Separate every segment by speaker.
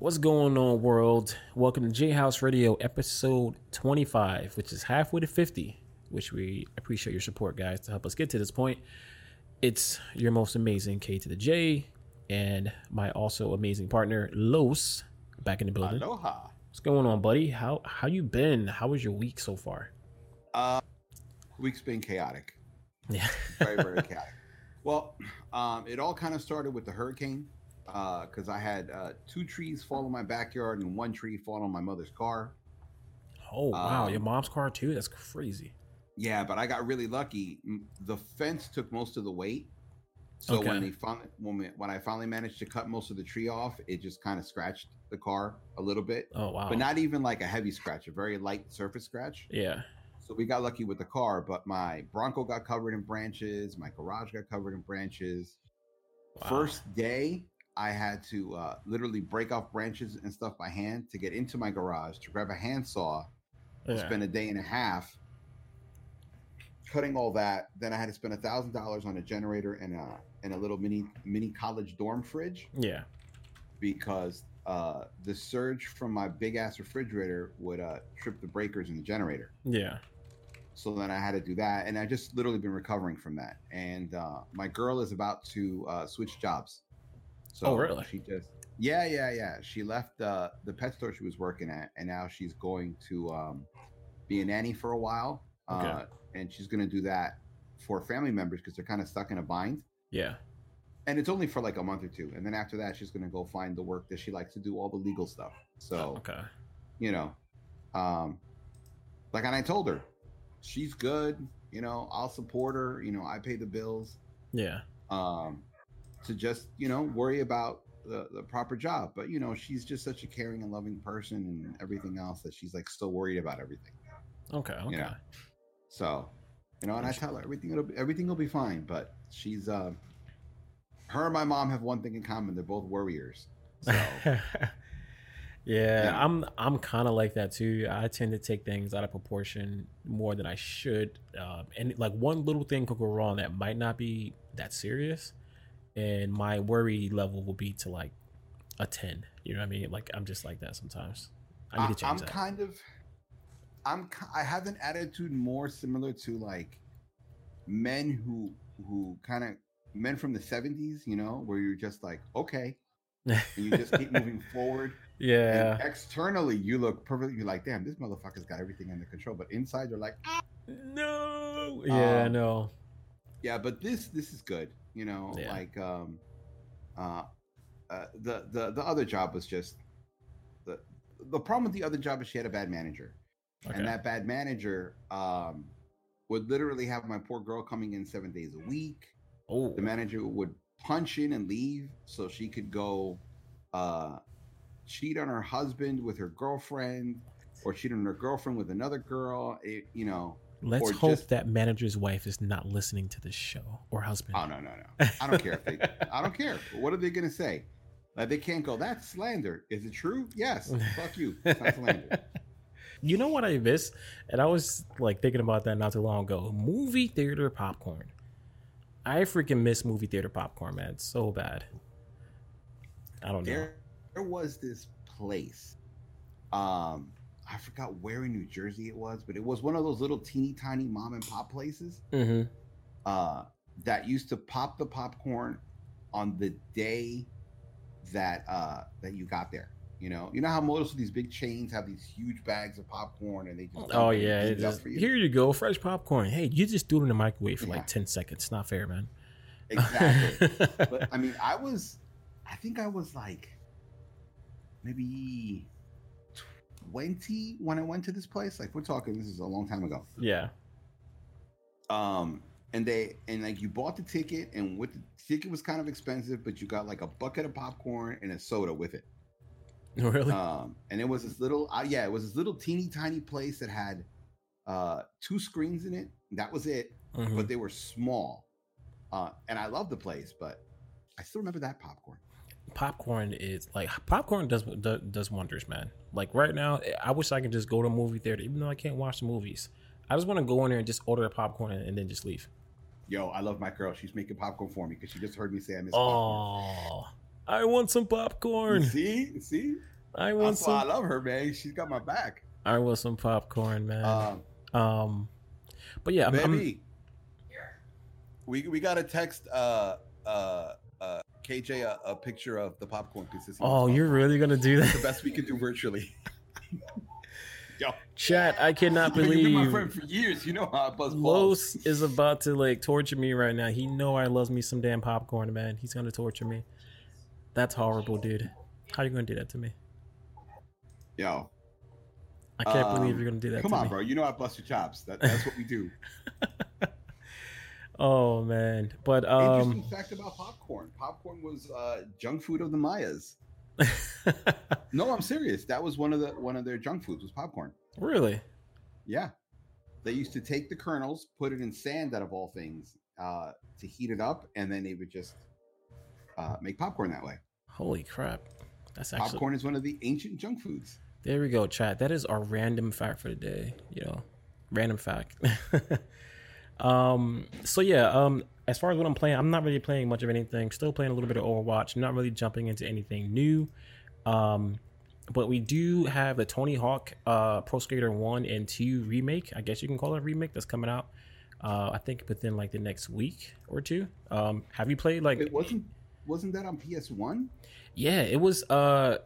Speaker 1: What's going on, world? Welcome to J House Radio, episode 25, which is halfway to 50, which we appreciate your support, guys, to help us get to this point. It's your most amazing K to the J, and my also amazing partner, Los, back in the building.
Speaker 2: Aloha.
Speaker 1: What's going on, buddy? How how you been? How was your week so far?
Speaker 2: Uh, week's been chaotic.
Speaker 1: Yeah.
Speaker 2: Very, very chaotic. Well, um, it all kind of started with the hurricane because I had uh, two trees fall in my backyard and one tree fall on my mother's car.
Speaker 1: Oh wow,
Speaker 2: Um,
Speaker 1: your mom's car too? That's crazy.
Speaker 2: Yeah, but I got really lucky. The fence took most of the weight. So
Speaker 1: Okay.
Speaker 2: when they finally, when, we, when I finally managed to cut most of the tree off, it just kind of scratched the car a little bit,
Speaker 1: Oh wow.
Speaker 2: but not even like a heavy scratch, a very light surface scratch.
Speaker 1: yeah.
Speaker 2: So we got lucky with the car, but my Bronco got covered in branches. My garage got covered in branches.
Speaker 1: Wow.
Speaker 2: First day, I had to uh, literally break off branches and stuff by hand to get into my garage to grab a handsaw.
Speaker 1: Yeah.
Speaker 2: Spend a day and a half cutting all that. Then I had to spend a thousand dollars on a generator and a and a little mini mini college dorm fridge
Speaker 1: Yeah.
Speaker 2: because uh, the surge from my big ass refrigerator would uh, trip the breakers in the generator.
Speaker 1: Yeah.
Speaker 2: So then I had to do that, and I just literally been recovering from that. And uh, my girl is about to uh, switch jobs. So
Speaker 1: Oh, really?
Speaker 2: She just yeah, yeah, yeah. She left uh, the pet store she was working at, and now she's going to um, be a nanny for a while. Uh, and she's going to do that for family members because they're kind of stuck in a bind.
Speaker 1: Yeah.
Speaker 2: And it's only for like a month or two, and then after that, she's going to go find the work that she likes to do, all the legal stuff. So
Speaker 1: Okay.
Speaker 2: you know um like and i told her she's good you know i'll support her you know i pay the bills
Speaker 1: Yeah.
Speaker 2: um to just you know worry about the, the proper job but you know she's just such a caring and loving person and everything else that she's like still worried about everything
Speaker 1: Okay. Okay.
Speaker 2: know, so you know and i tell her everything will be, everything will be fine but she's uh her and my mom have one thing in common they're both worriers so
Speaker 1: yeah,
Speaker 2: Yeah.
Speaker 1: I'm I'm kind of like that too. I tend to take things out of proportion more than I should, um, and like one little thing could go wrong that might not be that serious, and my worry level will be to like a ten. You know what I mean? Like I'm just like that sometimes. I need to
Speaker 2: I'm
Speaker 1: that.
Speaker 2: kind of, I'm, I have an attitude more similar to like men who, who kind of men from the '70s, you know, where you're just like, okay, and you just keep moving forward.
Speaker 1: yeah.
Speaker 2: And externally, you look perfectly you're like, damn, this motherfucker's got everything under control. But inside, you're like, ah.
Speaker 1: No. Yeah.
Speaker 2: Um,
Speaker 1: no.
Speaker 2: yeah, but this, this is good, you know,
Speaker 1: Yeah.
Speaker 2: like, um, uh, uh, the the the other job was just the the problem with the other job is she had a bad manager.
Speaker 1: Okay.
Speaker 2: and that bad manager um, would literally have my poor girl coming in seven days a week.
Speaker 1: oh.
Speaker 2: The manager would punch in and leave so she could go uh, cheat on her husband with her girlfriend, or cheat on her girlfriend with another girl. It, you know,
Speaker 1: Let's hope
Speaker 2: just-
Speaker 1: that manager's wife is not listening to this show or husband.
Speaker 2: oh no, no, no, I don't care if they, I don't care. What are they gonna say? Like they can't go. That's slander. Is it true? Yes. Fuck you. It's not slander.
Speaker 1: You know what I miss? And I was like thinking about that not too long ago. Movie theater popcorn. I freaking miss movie theater popcorn, man. It's so bad. I don't know.
Speaker 2: there, there was this place um i forgot where in new jersey it was but it was one of those little teeny tiny mom and pop places
Speaker 1: Mm-hmm.
Speaker 2: uh that used to pop the popcorn on the day that uh that you got there you know you know how most of these big chains have these huge bags of popcorn and they just
Speaker 1: Oh yeah, it just,
Speaker 2: you.
Speaker 1: here you go, fresh popcorn. Hey, you just do it in the microwave for
Speaker 2: Yeah.
Speaker 1: like ten seconds. Not fair, man.
Speaker 2: exactly but I mean, I was, I think I was like maybe 20 when I went to this place. Like, we're talking, this is a long time ago.
Speaker 1: yeah.
Speaker 2: Um, and they, and like, you bought the ticket, and with the ticket was kind of expensive, but you got like a bucket of popcorn and a soda with it.
Speaker 1: Really?
Speaker 2: Um, and it was this little, uh, yeah, it was this little teeny tiny place that had uh two screens in it. That was it,
Speaker 1: Mhm.
Speaker 2: but they were small. Uh, and I love the place, but I still remember that popcorn.
Speaker 1: Popcorn is like popcorn does, does wonders, man. Like right now, I wish I could just go to a movie theater, even though I can't watch the movies. I just want to go in there and just order a popcorn and, and then just leave.
Speaker 2: Yo, I love my girl. She's making popcorn for me because she just heard me say I miss popcorn.
Speaker 1: Oh, I want some popcorn.
Speaker 2: See, see.
Speaker 1: I want
Speaker 2: That's
Speaker 1: some.
Speaker 2: I love her, man. She's got my back.
Speaker 1: I want some popcorn, man.
Speaker 2: Um,
Speaker 1: um, but yeah, I'm, I'm-
Speaker 2: baby, we we got a text uh uh KJ a, a picture of the popcorn because
Speaker 1: oh, you're really gonna do that?
Speaker 2: the best we can do virtually. Yo,
Speaker 1: chat? I cannot
Speaker 2: you've been my friend for years. You know how I buzz balls.
Speaker 1: Is about to like torture me right now. He know I loves me some damn popcorn, man. He's gonna torture me. That's horrible, dude. How you gonna do that to me?
Speaker 2: Yo,
Speaker 1: I can't
Speaker 2: Um,
Speaker 1: believe you're gonna do that.
Speaker 2: come
Speaker 1: to
Speaker 2: on,
Speaker 1: me.
Speaker 2: bro. You know I bust your chops. That, that's what we do.
Speaker 1: Oh man, but um,
Speaker 2: Interesting fact about popcorn. Popcorn was uh, junk food of the Mayas. No, I'm serious. That was one of the one of their junk foods was popcorn.
Speaker 1: really?
Speaker 2: Yeah. They used to take the kernels, put it in sand out of all things, uh, to heat it up, and then they would just uh, make popcorn that way.
Speaker 1: Holy crap! That's actually
Speaker 2: Popcorn is one of the ancient junk foods.
Speaker 1: there. We go, chat. That is our random fact for the day. You know, random fact. um. So yeah. Um. As far as what I'm playing, I'm not really playing much of anything. Still playing a little bit of Overwatch. Not really jumping into anything new. Um. But we do have the Tony Hawk uh, Pro Skater 1 and 2 remake. I guess you can call it a remake that's coming out. Uh, I think within like the next week or two. Um, have you played like
Speaker 2: It wasn't wasn't that on PS One?
Speaker 1: Yeah, it was. Uh,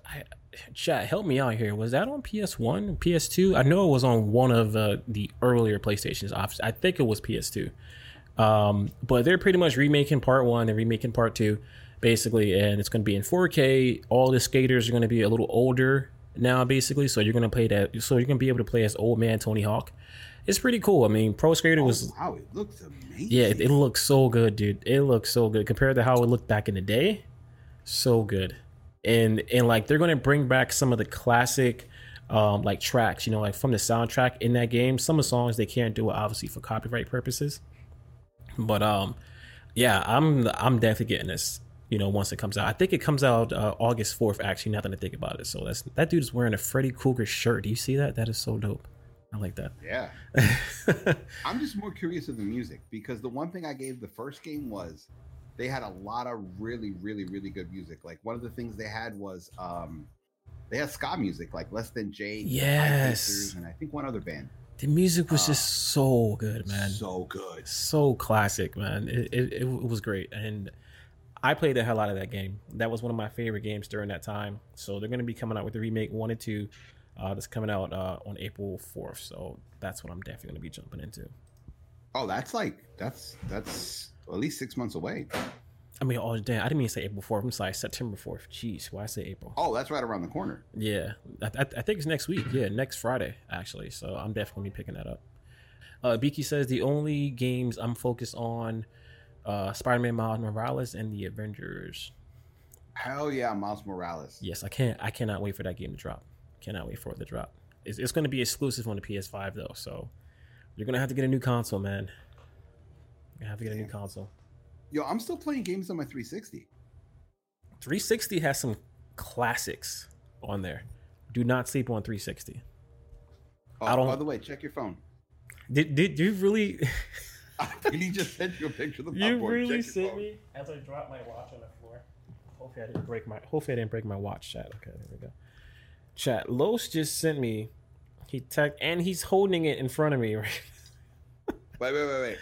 Speaker 1: chat, help me out here. Was that on PS One, PS Two? I know it was on one of the the earlier PlayStations. I think it was PS Two. Um, but they're pretty much remaking Part One and remaking Part Two, basically, and it's going to be in 4K. All the skaters are going to be a little older now, basically. So you're going to play that. So you're going to be able to play as old man Tony Hawk. It's pretty cool. I mean, Pro Skater was
Speaker 2: oh, wow, it looks amazing.
Speaker 1: yeah, it, it looks so good, dude. It looks so good compared to how it looked back in the day. So good, and and like they're gonna bring back some of the classic, um, like tracks, you know, like from the soundtrack in that game. Some of the songs they can't do it obviously for copyright purposes, but um, yeah, I'm I'm definitely getting this. You know, once it comes out, I think it comes out uh, August fourth. Actually, now that I think about it, so that's that dude is wearing a Freddy Krueger shirt. Do you see that? That is so dope. I like that.
Speaker 2: Yeah. I'm just more curious of the music because the one thing I gave the first game was they had a lot of really, really, really good music. Like one of the things they had was um they had ska music, like Less Than High
Speaker 1: Yes.
Speaker 2: And I think one other band.
Speaker 1: the music was
Speaker 2: Uh,
Speaker 1: just so good, man.
Speaker 2: So good.
Speaker 1: so classic, man. It, it, it was great, and I played the hell out of that game. That was one of my favorite games during that time. So they're going to be coming out with the remake one and two. Uh, that's coming out uh, on April fourth. So that's what I'm definitely going to be jumping into.
Speaker 2: Oh, that's like that's that's at least six months away.
Speaker 1: I mean, oh damn, I didn't mean to say April fourth. I'm sorry, September fourth. Jeez, why I say April?
Speaker 2: Oh, that's right around the corner.
Speaker 1: Yeah, I, I, I think it's next week. Yeah, next Friday actually. So I'm definitely gonna be picking that up. Uh, Beaky says the only games I'm focused on, uh, Spider-Man, Miles Morales, and the Avengers.
Speaker 2: Hell yeah, Miles Morales.
Speaker 1: Yes, I can't. I cannot wait for that game to drop. Cannot wait for it to drop. It's, it's going to be exclusive on the PS5 though, so you're gonna have to get a new console, man. You have to get a new console.
Speaker 2: Yo, I'm still playing games on my 360.
Speaker 1: 360 has some classics on there. Do not sleep on 360.
Speaker 2: Oh,
Speaker 1: I don't-
Speaker 2: by the way, check your phone.
Speaker 1: Did did you really?
Speaker 2: Did he just sent you a picture of the
Speaker 1: you
Speaker 2: popcorn?
Speaker 1: really
Speaker 2: Check your
Speaker 1: sent me as I dropped my watch on the floor. Hopefully I didn't break my. Hopefully I didn't break my watch. Chat. Okay, there we go. Chat. Los just sent me. He tech and he's holding it in front of me. Right.
Speaker 2: Wait, wait, wait, wait.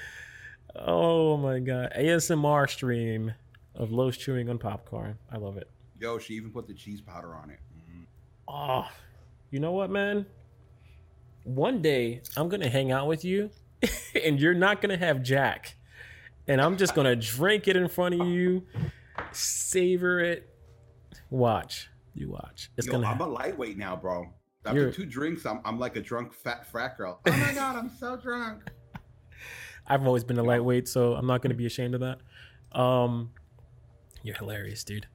Speaker 1: Oh my god. ASMR stream of Los chewing on popcorn. I love it.
Speaker 2: Yo, she even put the cheese powder on it. Mhm.
Speaker 1: Oh, you know what, man? One day I'm gonna hang out with you, and you're not gonna have Jack, and I'm just gonna drink it in front of you, savor it. Watch, you watch. It's
Speaker 2: Yo,
Speaker 1: gonna.
Speaker 2: I'm
Speaker 1: ha-
Speaker 2: a lightweight now, bro. After
Speaker 1: You're-
Speaker 2: two drinks, I'm, I'm like a drunk fat frat girl. Oh my god, I'm so drunk.
Speaker 1: I've always been a lightweight, so I'm not gonna be ashamed of that. Um, you're hilarious, dude.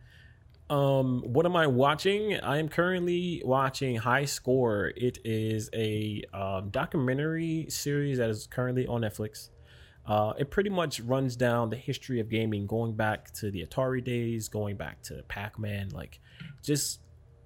Speaker 1: Um, what am I watching? I am currently watching High Score. It is a um, documentary series that is currently on Netflix. Uh, it pretty much runs down the history of gaming, going back to the Atari days, going back to Pac-Man, like just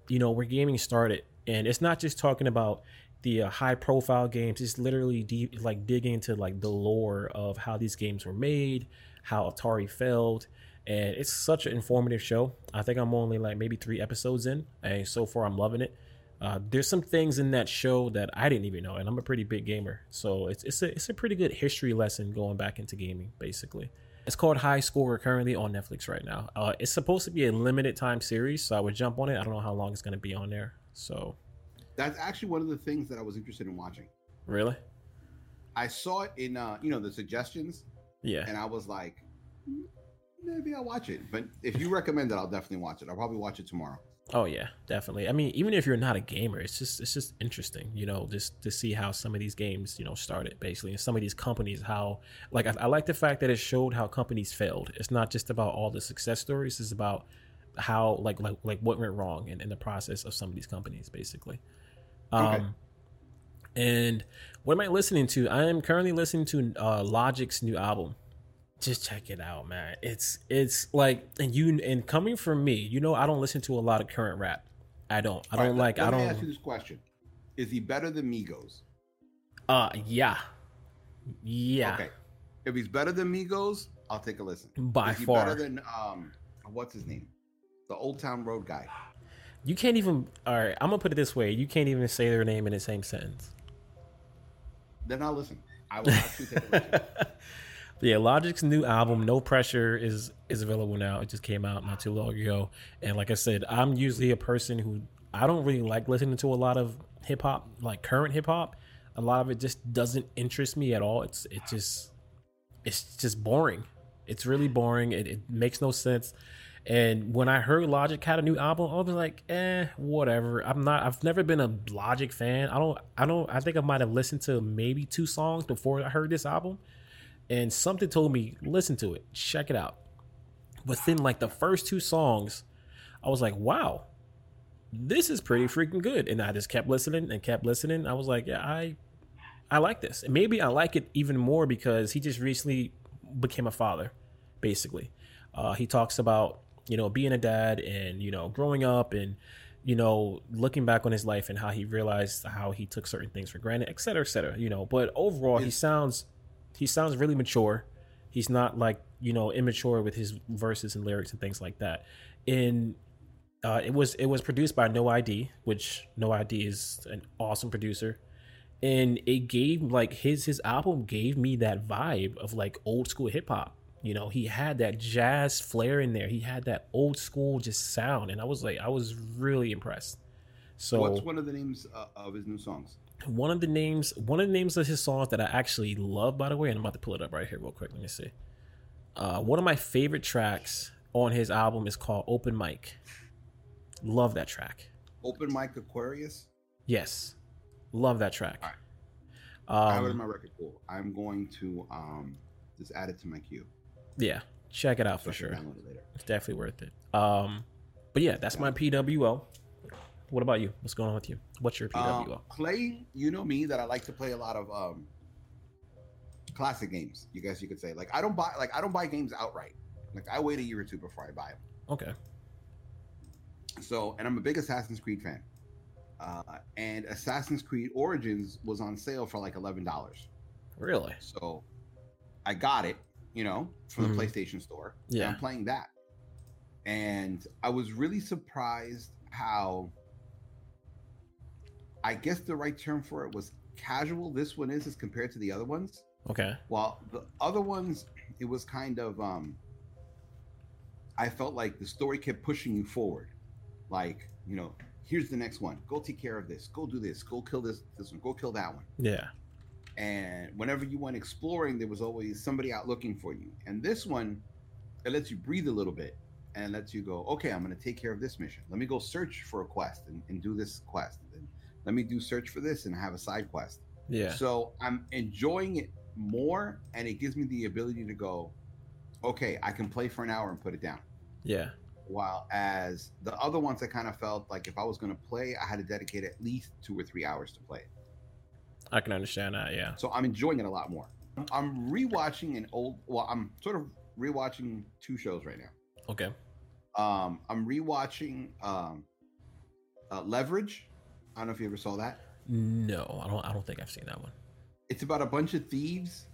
Speaker 1: you know where gaming started. And it's not just talking about the uh, high-profile games. It's literally deep, like digging into like the lore of how these games were made, how Atari failed, and it's such an informative show. I think I'm only like maybe three episodes in, and so far I'm loving it. Uh, there's some things in that show that I didn't even know, and I'm a pretty big gamer, so it's it's a it's a pretty good history lesson going back into gaming, basically. It's called High Score currently on Netflix right now. Uh, it's supposed to be a limited time series, so I would jump on it. I don't know how long it's going to be on there. So
Speaker 2: that's actually one of the things that I was interested in watching.
Speaker 1: Really?
Speaker 2: I saw it in uh, you know the suggestions.
Speaker 1: Yeah.
Speaker 2: And I was like, hmm, maybe I'll watch it. But if you recommend it, I'll definitely watch it. I'll probably watch it tomorrow.
Speaker 1: Oh yeah, definitely. I mean, even if you're not a gamer, it's just it's just interesting, you know, just to see how some of these games, you know, started basically, and some of these companies, how like I, I like the fact that it showed how companies failed. It's not just about all the success stories; it's about how like like like what went wrong in, in the process of some of these companies, basically. Um, okay. and what am I listening to? I am currently listening to uh, Logic's new album just check it out, man. It's it's like and you and coming from me, you know, I don't listen to a lot of current rap. I don't. I don't right, like.
Speaker 2: Let
Speaker 1: I don't.
Speaker 2: ask you this question: Is he better than Migos?
Speaker 1: Uh, yeah, yeah. Okay,
Speaker 2: if he's better than Migos, I'll take a listen.
Speaker 1: By
Speaker 2: is
Speaker 1: far,
Speaker 2: better than um, what's his name, the Old Town Road guy.
Speaker 1: You can't even. All right, I'm gonna put it this way: you can't even say their name in the same sentence.
Speaker 2: Then I'll listen. I will actually take a listen.
Speaker 1: yeah, Logic's new album, No Pressure, is is available now. It just came out not too long ago. And like I said, I'm usually a person who I don't really like listening to a lot of hip hop, like current hip hop. A lot of it just doesn't interest me at all. It's it just it's just boring. It's really boring. It, it makes no sense. And when I heard Logic had a new album, I was like, eh, whatever. I'm not. I've never been a Logic fan. I don't. I don't. I think I might have listened to maybe two songs before I heard this album and something told me listen to it check it out. Within like the first two songs i was like wow this is pretty freaking good. And i just kept listening and kept listening. I was like yeah i i like this. And maybe i like it even more because he just recently became a father basically. Uh, he talks about you know being a dad and you know growing up and you know looking back on his life and how he realized how he took certain things for granted et cetera et cetera you know. But overall he sounds he sounds really mature. He's not like you know immature with his verses and lyrics and things like that. In uh, it was it was produced by No ID, which No ID is an awesome producer, and it gave like his his album gave me that vibe of like old school hip hop. You know, he had that jazz flair in there. He had that old school just sound, and I was like, I was really impressed. So,
Speaker 2: what's one of the names uh, of his new songs?
Speaker 1: One of the names one of the names of his songs that I actually love, by the way, and I'm about to pull it up right here real quick. Let me see. Uh, one of my favorite tracks on his album is called Open Mic. Love that track.
Speaker 2: Open Mic Aquarius?
Speaker 1: Yes. Love that track.
Speaker 2: All right. Um, I have it in my record pool. I'm going to um, just add it to my queue.
Speaker 1: Yeah. Check it out for sure. It it's definitely worth it. Um, but yeah, that's my PWO. What about you? What's going on with you? What's your PWO?
Speaker 2: Um, play, you know me that I like to play a lot of um, classic games. You guys, you could say like I don't buy like I don't buy games outright. Like I wait a year or two before I buy them.
Speaker 1: Okay.
Speaker 2: So, and I'm a big Assassin's Creed fan. Uh, and Assassin's Creed Origins was on sale for like eleven dollars.
Speaker 1: Really?
Speaker 2: So, I got it. You know, from mm-hmm. the PlayStation Store.
Speaker 1: Yeah.
Speaker 2: I'm playing that, and I was really surprised how I guess the right term for it was casual. This one is as compared to the other ones.
Speaker 1: Okay.
Speaker 2: While the other ones, it was kind of um I felt like the story kept pushing you forward. Like, you know, here's the next one. Go take care of this. Go do this. Go kill this this one. Go kill that one.
Speaker 1: Yeah.
Speaker 2: And whenever you went exploring, there was always somebody out looking for you. And this one, it lets you breathe a little bit and lets you go, okay, I'm going to take care of this mission. Let me go search for a quest and, and do this quest. And let me do search for this and have a side quest.
Speaker 1: Yeah.
Speaker 2: So I'm enjoying it more, and it gives me the ability to go, okay, I can play for an hour and put it down.
Speaker 1: Yeah.
Speaker 2: While as the other ones, I kind of felt like if I was going to play, I had to dedicate at least two or three hours to play it.
Speaker 1: I can understand that. Yeah.
Speaker 2: So I'm enjoying it a lot more. I'm rewatching an old. Well, I'm sort of rewatching two shows right now.
Speaker 1: Okay.
Speaker 2: Um, I'm rewatching um, uh, Leverage I don't know if you ever saw that.
Speaker 1: No, I don't. I don't think I've seen that one.
Speaker 2: It's about a bunch of thieves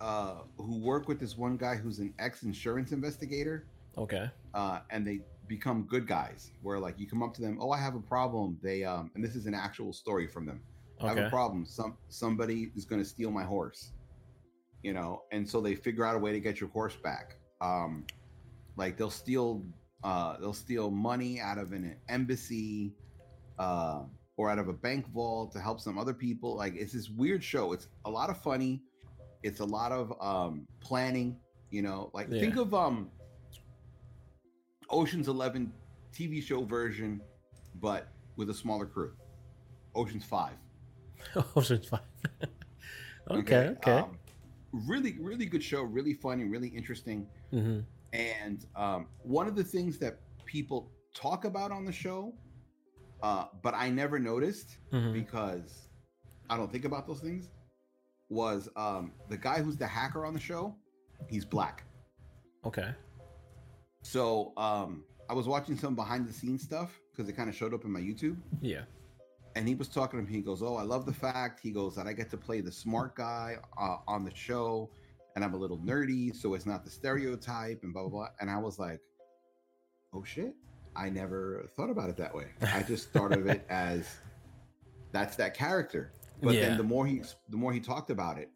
Speaker 2: uh, who work with this one guy who's an ex-insurance investigator.
Speaker 1: Okay.
Speaker 2: uh, and they become good guys. Where like you come up to them, oh, I have a problem. They um, and this is an actual story from them. I have a problem. Some somebody is going to steal my horse, you know, and so they figure out a way to get your horse back. Um, like they'll steal, uh, they'll steal money out of an embassy, uh, or out of a bank vault to help some other people. Like it's this weird show. It's a lot of funny. It's a lot of um planning. You know, like
Speaker 1: Yeah.
Speaker 2: think of um Ocean's Eleven TV show version, but with a smaller crew. Ocean's Five.
Speaker 1: Ocean's Five. okay. Okay.
Speaker 2: Um, really, really good show. Really funny. Really interesting.
Speaker 1: hmm
Speaker 2: And um, one of the things that people talk about on the show, uh, but I never noticed
Speaker 1: hmm
Speaker 2: because I don't think about those things, was um, the guy who's the hacker on the show. He's black.
Speaker 1: Okay.
Speaker 2: So um, I was watching some behind the scenes stuff because it kind of showed up in my YouTube.
Speaker 1: Yeah.
Speaker 2: and he was talking to me. He goes, "Oh, I love the fact." He goes that I get to play the smart guy uh, on the show, and I'm a little nerdy, so it's not the stereotype, and blah blah blah. And I was like, "Oh shit!" I never thought about it that way. I just thought of it as that's that character. But
Speaker 1: Yeah.
Speaker 2: then the more he the more he talked about it,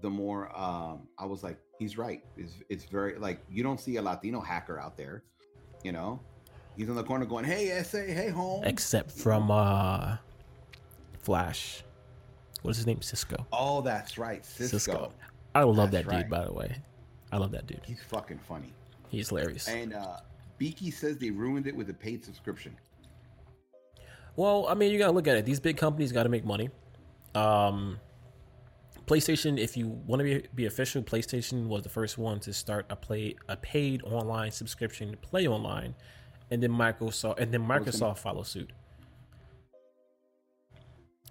Speaker 2: the more um, I was like, "He's right." It's it's very like you don't see a Latino hacker out there, you know. He's in the corner going, "Hey, SA, hey, home."
Speaker 1: Except from uh, Flash. What is his name? Cisco.
Speaker 2: Oh, that's right, Cisco.
Speaker 1: Cisco. I love
Speaker 2: That's
Speaker 1: that dude,
Speaker 2: right.
Speaker 1: by the way. I love that dude.
Speaker 2: He's fucking funny.
Speaker 1: He's hilarious.
Speaker 2: And uh Beaky says they ruined it with a paid subscription.
Speaker 1: Well, I mean, you gotta look at it. These big companies got to make money. Um, PlayStation, if you want to be, be official, PlayStation was the first one to start a play a paid online subscription to play online, and then Microsoft and then Microsoft follow suit.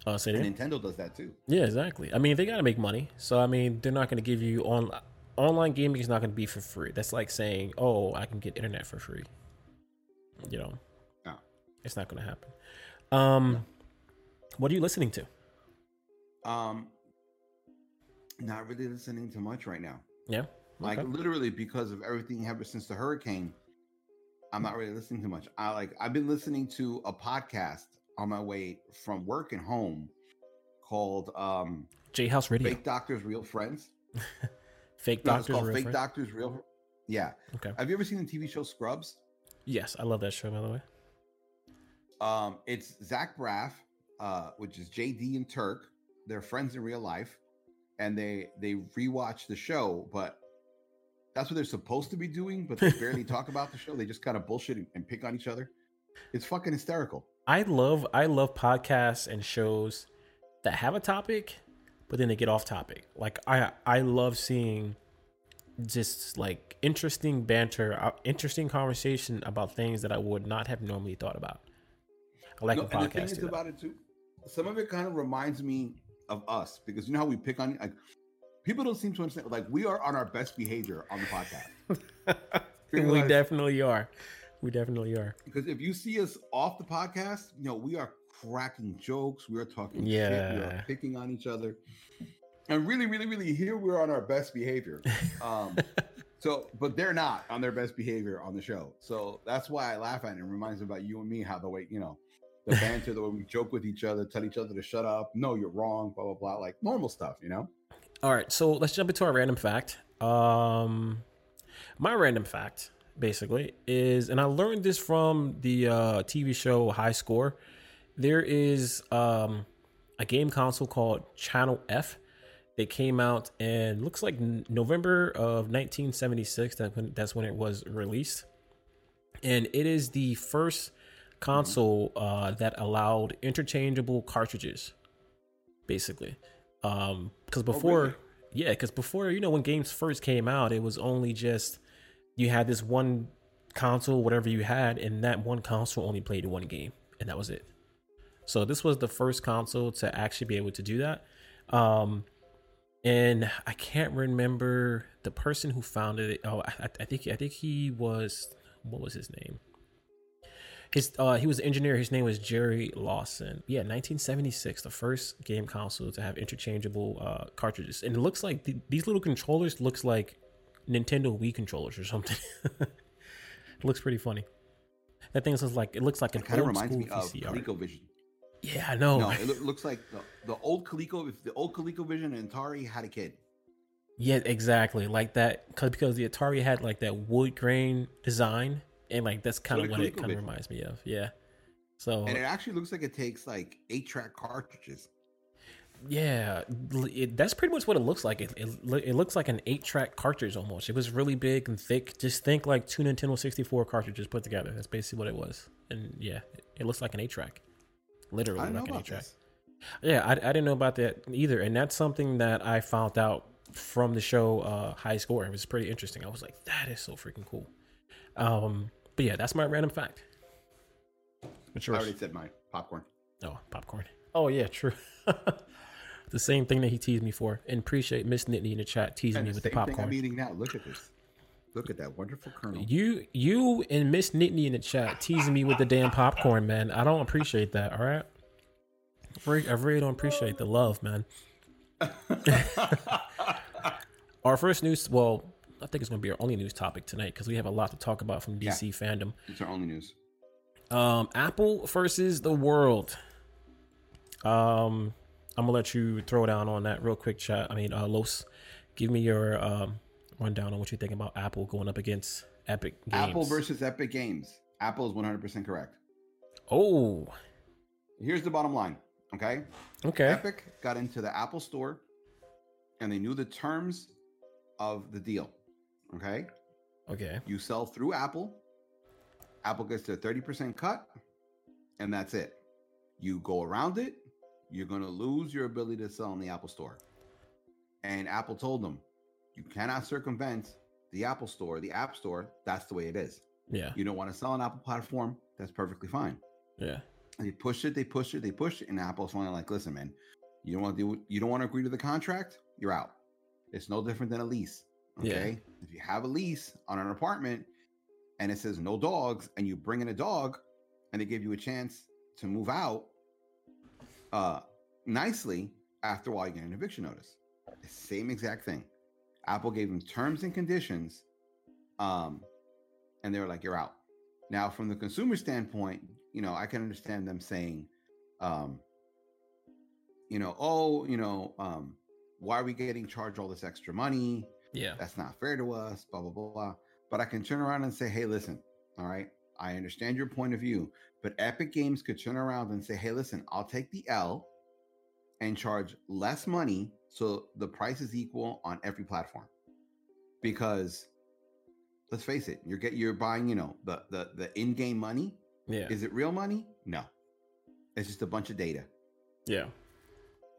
Speaker 1: Uh, say.
Speaker 2: And Nintendo does that too.
Speaker 1: Yeah, exactly. I mean, they got to make money, so I mean, they're not going to give you on online gaming is not going to be for free. That's like saying, "Oh, I can get internet for free." You know,
Speaker 2: No.
Speaker 1: it's not going to happen. Um, what are you listening to?
Speaker 2: Um not really listening to much right now.
Speaker 1: Yeah,
Speaker 2: Like literally because of everything ever since the hurricane, I'm not really listening to much. I like I've been listening to a podcast on my way from work and home called um
Speaker 1: J House Radio,
Speaker 2: Fake Doctors Real Friends.
Speaker 1: fake
Speaker 2: No,
Speaker 1: doctors, real
Speaker 2: Fake
Speaker 1: friends?
Speaker 2: Doctors Real Yeah.
Speaker 1: Okay.
Speaker 2: Have you ever seen the TV show Scrubs?
Speaker 1: Yes, I love that show. By the way,
Speaker 2: Um, it's Zach Braff, uh, which is JD and Turk. They're friends in real life, and they they rewatch the show, but that's what they're supposed to be doing. But they barely talk about the show. They just kind of bullshit and, and pick on each other. It's fucking hysterical.
Speaker 1: I love I love podcasts and shows that have a topic, but then they get off topic. Like I I love seeing just like interesting banter, uh, interesting conversation about things that I would not have normally thought about. I like
Speaker 2: No,
Speaker 1: a
Speaker 2: and the thing
Speaker 1: podcast.
Speaker 2: is
Speaker 1: that.
Speaker 2: about it too. Some of it kind of reminds me of us because you know how we pick on like people don't seem to understand. Like we are on our best behavior on the podcast.
Speaker 1: we definitely are. We definitely are.
Speaker 2: Because if you see us off the podcast, you know, we are cracking jokes, we are talking shit, we are
Speaker 1: Yeah.
Speaker 2: picking on each other. And really, really, really here we're on our best behavior. Um so but they're not on their best behavior on the show. So that's why I laugh at it. It reminds me about you and me, how the way, you know, the banter, the way we joke with each other, tell each other to shut up, no, you're wrong, blah blah blah, like normal stuff, you know?
Speaker 1: All right, so let's jump into our random fact. Um, my random fact, basically, is, and I learned this from the uh, TV show High Score. There is um, a game console called Channel F. It came out and looks like November of 1976. That when, that's when it was released, and it is the first console uh, that allowed interchangeable cartridges, basically. Um, because before,
Speaker 2: really?
Speaker 1: yeah, because before, you know, when games first came out, it was only just you had this one console, whatever you had, and that one console only played one game, and that was it. So this was the first console to actually be able to do that. Um, and I can't remember the person who founded it. Oh, I, I think I think he was what was his name? His uh, he was an engineer. His name was Jerry Lawson. Yeah, 1976, the first game console to have interchangeable uh, cartridges, and it looks like th- these little controllers looks like Nintendo Wii controllers or something. it looks pretty funny. That thing looks like it looks like an
Speaker 2: Kind of
Speaker 1: old
Speaker 2: reminds
Speaker 1: school
Speaker 2: me of ColecoVision.
Speaker 1: Yeah, I know.
Speaker 2: No, it loo- looks like the, the old Coleco. If the old ColecoVision and Atari had a kid,
Speaker 1: Yeah, exactly. Like that, cause, because the Atari had like that wood grain design, and like that's kind of what it kind of reminds me of. Yeah. So
Speaker 2: and it actually looks like it takes like eight track cartridges.
Speaker 1: yeah, it, that's pretty much what it looks like. It, it it looks like an eight track cartridge almost. It was really big and thick. Just think like two Nintendo sixty four cartridges put together. That's basically what it was. And yeah, it, it looks like an eight track, literally
Speaker 2: I didn't know
Speaker 1: like an eight
Speaker 2: about
Speaker 1: track.
Speaker 2: this.
Speaker 1: Yeah, I, I didn't know about that either, and that's something that I found out from the show uh, High Score. It was pretty interesting. I was like, that is so freaking cool. Um, but yeah, that's my random fact. What's
Speaker 2: I already said mine. Popcorn.
Speaker 1: Oh, popcorn. Oh yeah, true. the same thing that he teased me for, and appreciate Miss Nittany in the chat teasing
Speaker 2: And
Speaker 1: me
Speaker 2: the
Speaker 1: with the
Speaker 2: same thing I'm
Speaker 1: popcorn.
Speaker 2: eating now. Look at this. Look at that wonderful kernel.
Speaker 1: You, you, and Miss Nittany in the chat teasing me with the damn popcorn, man. I don't appreciate that. All right, I really, I really don't appreciate the love, man. our first news, well, I think it's going to be our only news topic tonight because we have a lot to talk about from DC fandom.
Speaker 2: It's our only news.
Speaker 1: Um, Apple versus the world. Um, I'm gonna let you throw down on that real quick, chat. I mean, uh, Los, give me your um rundown on what you think about Apple going up against Epic Games.
Speaker 2: Apple versus Epic Games. Apple is 100% correct.
Speaker 1: Oh,
Speaker 2: Here's the bottom line. Okay.
Speaker 1: okay.
Speaker 2: Epic got into the Apple store and they knew the terms of the deal. Okay.
Speaker 1: Okay.
Speaker 2: You sell through Apple, Apple gets their 30% cut, and that's it. You go around it, you're going to lose your ability to sell in the Apple store. And Apple told them, you cannot circumvent the Apple store, the App Store. That's the way it is.
Speaker 1: Yeah.
Speaker 2: You don't want to sell an Apple platform, that's perfectly fine.
Speaker 1: Yeah.
Speaker 2: And they push it, they push it, they push it, and Apple's finally like, listen, man, you don't want to do you don't want to agree to the contract, you're out. It's no different than a lease.
Speaker 1: Yeah.
Speaker 2: Okay. If you have a lease on an apartment and it says no dogs, and you bring in a dog and they give you a chance to move out uh nicely, after a while you get an eviction notice. The same exact thing. Apple gave them terms and conditions, um, and they were like, you're out. Now, from the consumer standpoint, you know, I can understand them saying, um, you know, oh, you know, um, why are we getting charged all this extra money?
Speaker 1: Yeah.
Speaker 2: That's not fair to us, blah, blah, blah, blah. But I can turn around and say, hey, listen, all right, I understand your point of view, but Epic Games could turn around and say, hey, listen, I'll take the L and charge less money so the price is equal on every platform. Because let's face it, you're get you're buying, you know, the the the in-game money.
Speaker 1: Yeah.
Speaker 2: Is it real money? No. It's just a bunch of data.
Speaker 1: Yeah.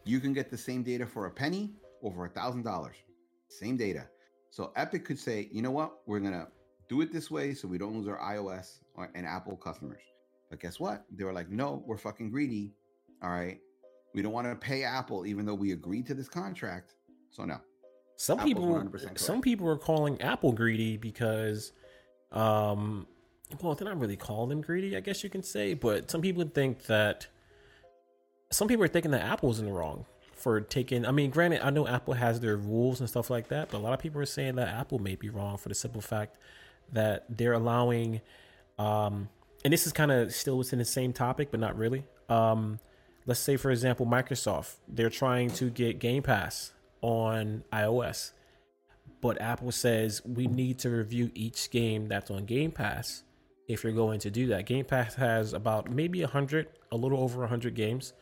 Speaker 2: You can get the same data for a penny or for a thousand dollars. Same data. So Epic could say, you know what, we're gonna do it this way so we don't lose our iOS or, uh, and Apple customers. But guess what? They were like, no, we're fucking greedy. All right. We don't want to pay Apple even though we agreed to this contract. So no.
Speaker 1: Some
Speaker 2: Apple's
Speaker 1: people some people are calling Apple greedy because um well they're not really calling them greedy, I guess you can say, but some people think that some people are thinking that Apple's in the wrong for taking I mean, granted, I know Apple has their rules and stuff like that, but a lot of people are saying that Apple may be wrong for the simple fact that they're allowing um and this is kind of still within the same topic, but not really. Um let's say for example Microsoft, they're trying to get Game Pass on iOS. But Apple says we need to review each game that's on Game Pass if you're going to do that. Game Pass has about maybe 100, a little over 100 games.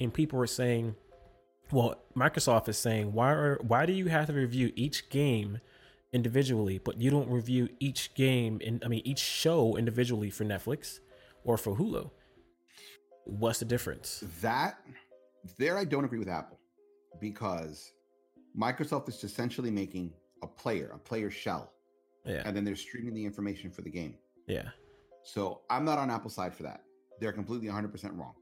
Speaker 1: And people are saying, well, Microsoft is saying, why are why do you have to review each game individually, but you don't review each game in I mean each show individually for Netflix or for Hulu? What's the difference?
Speaker 2: That there I don't agree with Apple because Microsoft is essentially making a player, a player shell,
Speaker 1: Yeah.
Speaker 2: and then they're streaming the information for the game.
Speaker 1: Yeah.
Speaker 2: So I'm not on Apple's side for that. They're completely 100% wrong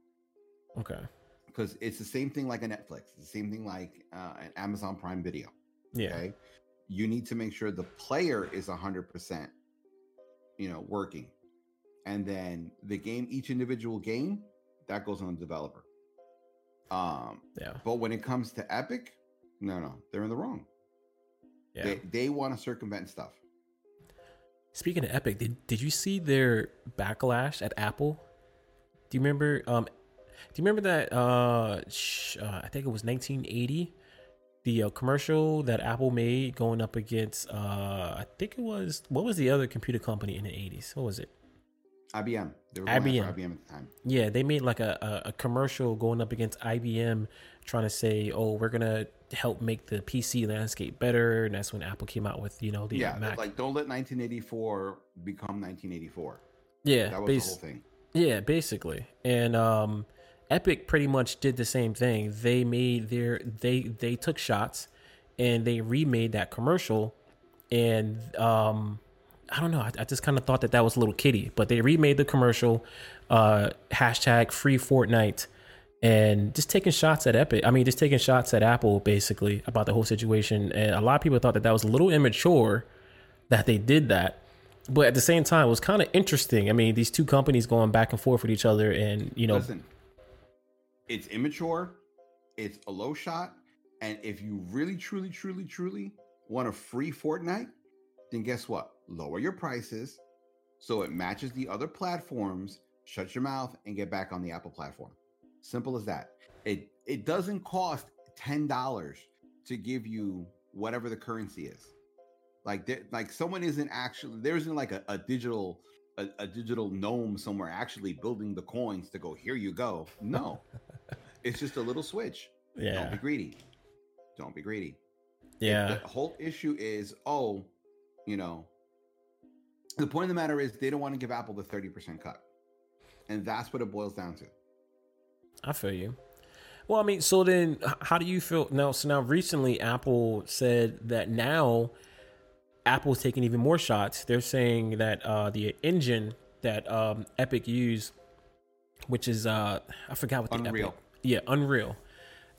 Speaker 1: Okay.
Speaker 2: because it's the same thing like a Netflix, it's the same thing like uh, an Amazon Prime Video.
Speaker 1: Yeah.
Speaker 2: Okay, you need to make sure the player is 100%, you know, working, and then the game, each individual game, that goes on the developer. Um,
Speaker 1: Yeah.
Speaker 2: but when it comes to Epic, no, no, they're in the wrong.
Speaker 1: Yeah.
Speaker 2: They they want to circumvent stuff.
Speaker 1: Speaking of Epic, did did you see their backlash at Apple? Do you remember? Um, do you remember that? Uh, sh- uh I think it was 1980. The uh, commercial that Apple made going up against, uh, I think it was what was the other computer company in the 80s? What was it?
Speaker 2: IBM. They were
Speaker 1: IBM.
Speaker 2: IBM. At the time.
Speaker 1: Yeah, they made like a, a, a commercial going up against IBM, trying to say, "Oh, we're gonna help make the PC landscape better." And that's when Apple came out with you know the
Speaker 2: Yeah,
Speaker 1: Mac.
Speaker 2: like don't let 1984 become 1984.
Speaker 1: yeah,
Speaker 2: That was
Speaker 1: bas-
Speaker 2: the whole thing.
Speaker 1: Yeah, basically. And um Epic pretty much did the same thing. They made their they they took shots and they remade that commercial and um I don't know. I, I just kind of thought that that was a little kitty, but they remade the commercial, uh, hashtag free Fortnite, and just taking shots at Epic. I mean, just taking shots at Apple, basically about the whole situation. And a lot of people thought that that was a little immature that they did that, but at the same time, it was kind of interesting. I mean, these two companies going back and forth with each other, and you know,
Speaker 2: Listen, it's immature, it's a low shot, and if you really, truly, truly, truly want a free Fortnite, then guess what? Lower your prices so it matches the other platforms. Shut your mouth and get back on the Apple platform. Simple as that. It it doesn't cost ten dollars to give you whatever the currency is. Like there, like someone isn't actually there isn't like a, a digital a, a digital gnome somewhere actually building the coins to go here you go. No. it's just a little switch.
Speaker 1: Yeah.
Speaker 2: Don't be greedy. Don't be greedy.
Speaker 1: yeah,
Speaker 2: The whole issue is, oh, you know, the point of the matter is they don't want to give Apple the 30% cut. And that's what it boils down to.
Speaker 1: I feel you. Well, I mean, so then, how do you feel now? So now, recently, Apple said that now Apple's taking even more shots. They're saying that uh, the engine that um, Epic used, which is uh, I forgot what the
Speaker 2: Unreal.
Speaker 1: Epic, yeah, Unreal.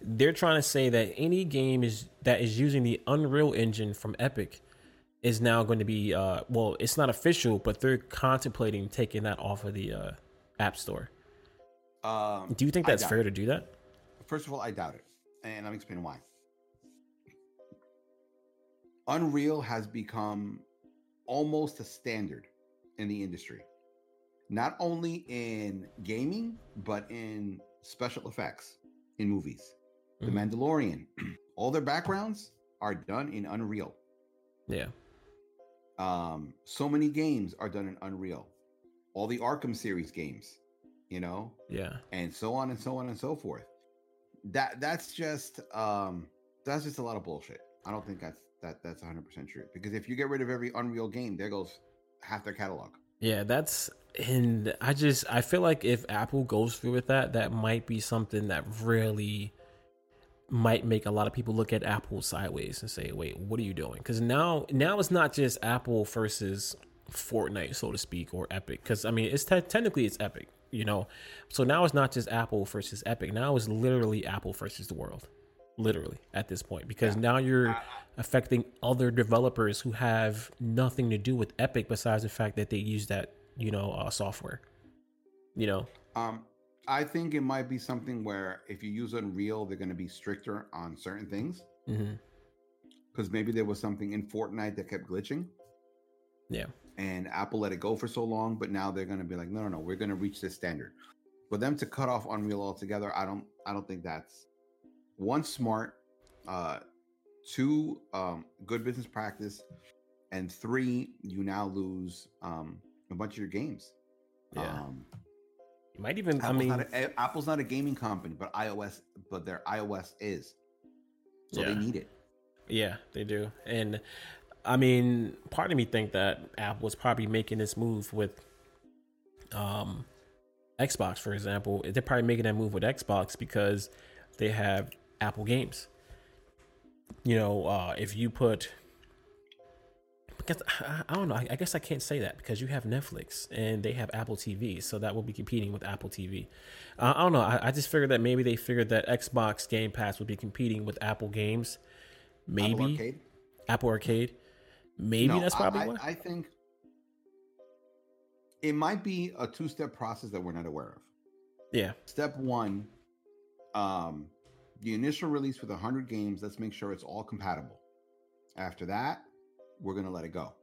Speaker 1: They're trying to say that any game is that is using the Unreal engine from Epic is now going to be uh, well, it's not official, but they're contemplating taking that off of the uh, App Store.
Speaker 2: Um,
Speaker 1: Do you think that's fair
Speaker 2: it.
Speaker 1: to do that?
Speaker 2: First of all, I doubt it. And let me explain why. Unreal has become almost a standard in the industry, not only in gaming, but in special effects in movies.
Speaker 1: Mhm.
Speaker 2: The Mandalorian, all their backgrounds are done in Unreal.
Speaker 1: Yeah.
Speaker 2: Um, so many games are done in Unreal. All the Arkham series games, you know,
Speaker 1: Yeah.
Speaker 2: and so on and so on and so forth. That that's just um that's just a lot of bullshit. I don't think that's that that's 100% true because if you get rid of every Unreal game, there goes half their catalog.
Speaker 1: Yeah, that's and I just I feel like if Apple goes through with that, that might be something that really might make a lot of people look at Apple sideways and say, "Wait, what are you doing?" Because now now it's not just Apple versus Fortnite, so to speak, or Epic. Because I mean, it's te- technically it's Epic, you know. So now it's not just Apple versus Epic. Now it's literally Apple versus the world, literally at this point. Because
Speaker 2: Yeah.
Speaker 1: now you're affecting other developers who have nothing to do with Epic besides the fact that they use that, you know, uh, software. You know,
Speaker 2: Um I think it might be something where if you use Unreal, they're going to be stricter on certain things because maybe there was something in Fortnite that kept glitching
Speaker 1: yeah,
Speaker 2: and Apple let it go for so long, but now they're going to be like, no, no, no, we're going to reach this standard. For them to cut off Unreal altogether, I don't, I don't think that's one smart, uh, two um, good business practice, and three you now lose um, a bunch of your games.
Speaker 1: yeah.
Speaker 2: Um,
Speaker 1: you might even. I
Speaker 2: Apple's,
Speaker 1: mean,
Speaker 2: not a, A- Apple's not a gaming company, but iOS, but their iOS is, so they
Speaker 1: Yeah.
Speaker 2: need it.
Speaker 1: Yeah, they do. And I mean, part of me think that Apple was probably making this move with um Xbox, for example. They're probably making that move with Xbox because they have Apple games. You know, uh if you put because I, I don't know, I, I guess I can't say that because you have Netflix and they have Apple TV, so that will be competing with Apple TV. Uh, I don't know. I, I just figured that maybe they figured that Xbox Game Pass would be competing with Apple games, maybe
Speaker 2: Apple Arcade.
Speaker 1: Apple Arcade. Maybe
Speaker 2: No,
Speaker 1: that's probably
Speaker 2: I,
Speaker 1: what.
Speaker 2: I think it might be a two-step process that we're not aware of.
Speaker 1: yeah,
Speaker 2: Step one, um, the initial release with 100 games. Let's make sure it's all compatible. After that, we're gonna let it go.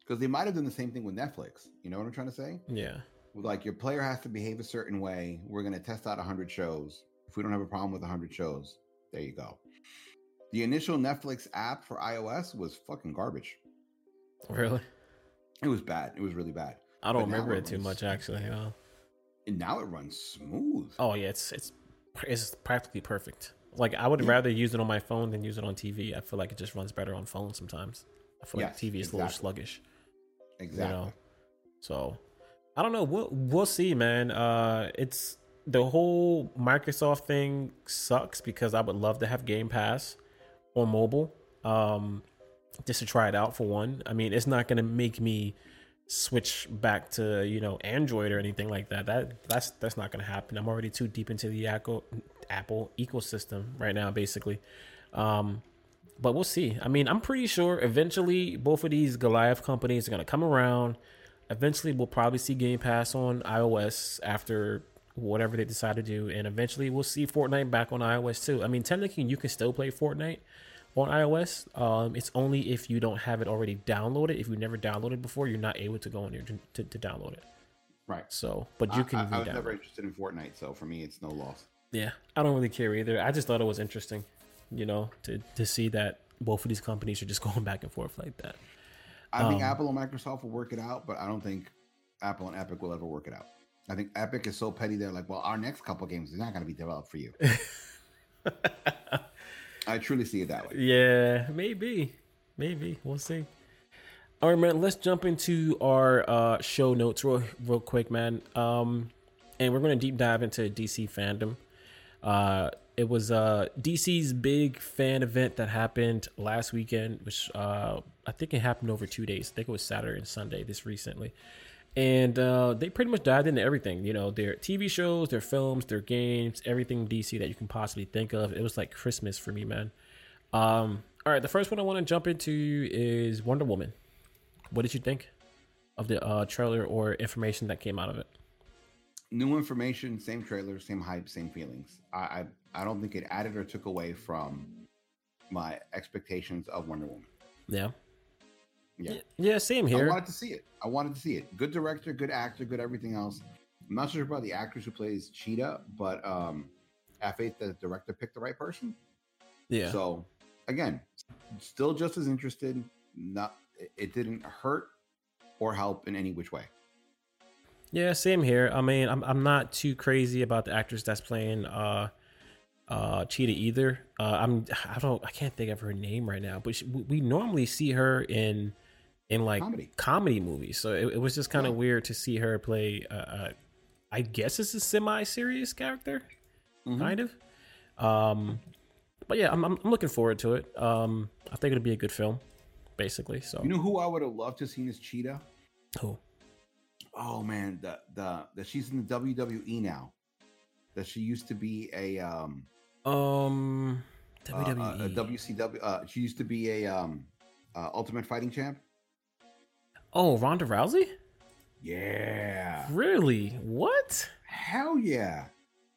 Speaker 2: because they might have done the same thing with Netflix. You know what I'm trying to say?
Speaker 1: Yeah.
Speaker 2: Like your player has to behave a certain way. We're going to test out 100 shows. If we don't have a problem with 100 shows, there you go. The initial Netflix app for iOS was fucking garbage.
Speaker 1: Really?
Speaker 2: It was bad. It was really bad.
Speaker 1: I don't remember it, it too much actually. Yeah.
Speaker 2: And now it runs smooth.
Speaker 1: Oh yeah, it's it's it's practically perfect. Like I would yeah. rather use it on my phone than use it on TV. I feel like it just runs better on phone sometimes. I feel yes, like TV is exactly. a little sluggish.
Speaker 2: Exactly. You know?
Speaker 1: So I don't know. We'll we'll see, man. Uh, it's the whole Microsoft thing sucks because I would love to have Game Pass on mobile. Um, just to try it out for one. I mean, it's not gonna make me switch back to you know Android or anything like that. That that's that's not gonna happen. I'm already too deep into the Apple Apple ecosystem right now, basically. Um, but we'll see. I mean, I'm pretty sure eventually both of these Goliath companies are gonna come around. Eventually, we'll probably see Game Pass on iOS after whatever they decide to do, and eventually we'll see Fortnite back on iOS too. I mean, technically, you can still play Fortnite on iOS. Um, it's only if you don't have it already downloaded. If you never downloaded before, you're not able to go in there to, to, to download it.
Speaker 2: Right.
Speaker 1: So, but you can.
Speaker 2: I, I was never interested in Fortnite, so for me, it's no loss.
Speaker 1: Yeah, I don't really care either. I just thought it was interesting, you know, to to see that both of these companies are just going back and forth like that.
Speaker 2: I um, think Apple and Microsoft will work it out, but I don't think Apple and Epic will ever work it out. I think Epic is so petty. They're like, well, our next couple games is not going to be developed for you. I truly see it that way.
Speaker 1: Yeah, maybe, maybe we'll see. All right, man. Let's jump into our uh, show notes real, real quick, man. Um, and we're going to deep dive into DC fandom. Uh, it was uh, DC's big fan event that happened last weekend, which uh, I think it happened over two days. I think it was Saturday and Sunday this recently and uh, they pretty much dived into everything. You know, their TV shows, their films, their games, everything DC that you can possibly think of. It was like Christmas for me, man. Um, all right, the first one I want to jump into is Wonder Woman. What did you think of the uh, trailer or information that came out of it?
Speaker 2: New information, same trailer, same hype, same feelings. I, I, I don't think it added or took away from my expectations of Wonder Woman.
Speaker 1: Yeah. Yeah. Yeah, same here.
Speaker 2: I wanted to see it. I wanted to see it. Good director, good actor, good everything else. I'm not sure about the actress who plays Cheetah, but um I faith that the director picked the right person.
Speaker 1: Yeah.
Speaker 2: So again, still just as interested. Not it didn't hurt or help in any which way.
Speaker 1: Yeah, same here. I mean, I'm I'm not too crazy about the actress that's playing uh uh Cheetah either. Uh I'm I don't I can't think of her name right now, but she, we normally see her in in like comedy, comedy movies. So it, it was just kind of yeah. weird to see her play. Uh, uh, I guess it's a semi-serious character, mm-hmm. kind of. Um, but yeah, I'm, I'm, I'm looking forward to it. Um, I think it'll be a good film, basically. So
Speaker 2: you know who I would have loved to see as Cheetah?
Speaker 1: Who?
Speaker 2: Oh man, the the that she's in the WWE now. That she used to be a um
Speaker 1: um
Speaker 2: WWE uh, a WCW. Uh, she used to be a um uh, Ultimate Fighting Champ.
Speaker 1: Oh, Ronda Rousey?
Speaker 2: Yeah.
Speaker 1: Really? What?
Speaker 2: Hell yeah.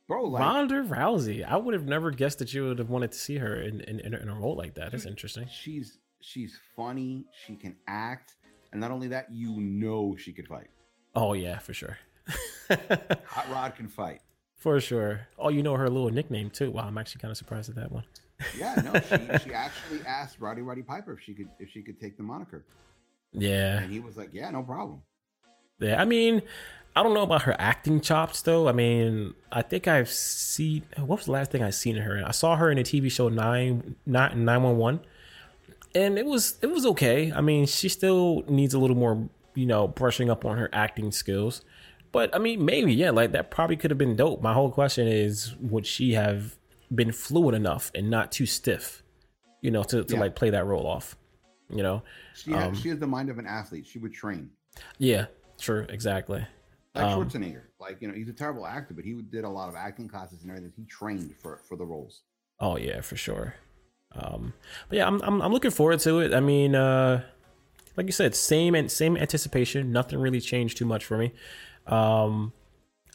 Speaker 2: Bro,
Speaker 1: like, Ronda Rousey. I would have never guessed that you would have wanted to see her in, in, in a role like that. That's interesting.
Speaker 2: She's she's funny. She can act. And not only that, you know she could fight.
Speaker 1: Oh, yeah, for sure.
Speaker 2: Hot Rod can fight.
Speaker 1: For sure. Oh, you know her little nickname too. Wow, I'm actually kind of surprised at that one.
Speaker 2: yeah, no, she, she actually asked Roddy Roddy Piper if she could if she could take the moniker.
Speaker 1: Yeah.
Speaker 2: And he was like, yeah, no problem.
Speaker 1: Yeah, I mean, I don't know about her acting chops though. I mean, I think I've seen what was the last thing I seen her in? I saw her in a TV show nine not nine one one, and it was it was okay. I mean, she still needs a little more, you know, brushing up on her acting skills. But I mean, maybe yeah, like that probably could have been dope. My whole question is, would she have been fluid enough and not too stiff, you know, to, to yeah. like play that role off? You know,
Speaker 2: she has, um, she has the mind of an athlete. She would train.
Speaker 1: Yeah, true, exactly.
Speaker 2: Like um, Schwarzenegger, like you know, he's a terrible actor, but he did a lot of acting classes and everything. He trained for for the roles.
Speaker 1: Oh yeah, for sure. Um, but yeah, I'm, I'm I'm looking forward to it. I mean, uh, like you said, same and same anticipation. Nothing really changed too much for me. Um,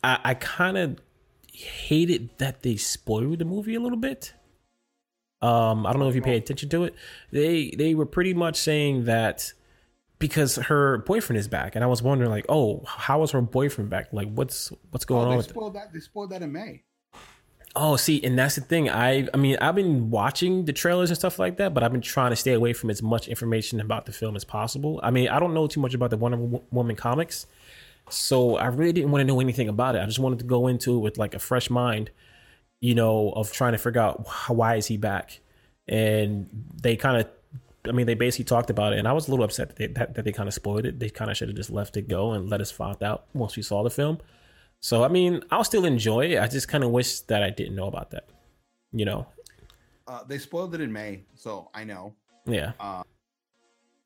Speaker 1: I I kind of hated that they spoiled the movie a little bit. Um, I don't know if you pay attention to it. They they were pretty much saying that because her boyfriend is back, and I was wondering like, oh, how is her boyfriend back? Like, what's what's going
Speaker 2: oh,
Speaker 1: on?
Speaker 2: They spoiled that. They spoiled that in May.
Speaker 1: Oh, see, and that's the thing. I I mean, I've been watching the trailers and stuff like that, but I've been trying to stay away from as much information about the film as possible. I mean, I don't know too much about the Wonder Woman comics, so I really didn't want to know anything about it. I just wanted to go into it with like a fresh mind, you know, of trying to figure out why is he back. And they kind of, I mean, they basically talked about it, and I was a little upset that they, that, that they kind of spoiled it. They kind of should have just left it go and let us find out once we saw the film. So I mean, I'll still enjoy it. I just kind of wish that I didn't know about that. You know.
Speaker 2: Uh, they spoiled it in May, so I know.
Speaker 1: Yeah.
Speaker 2: Uh,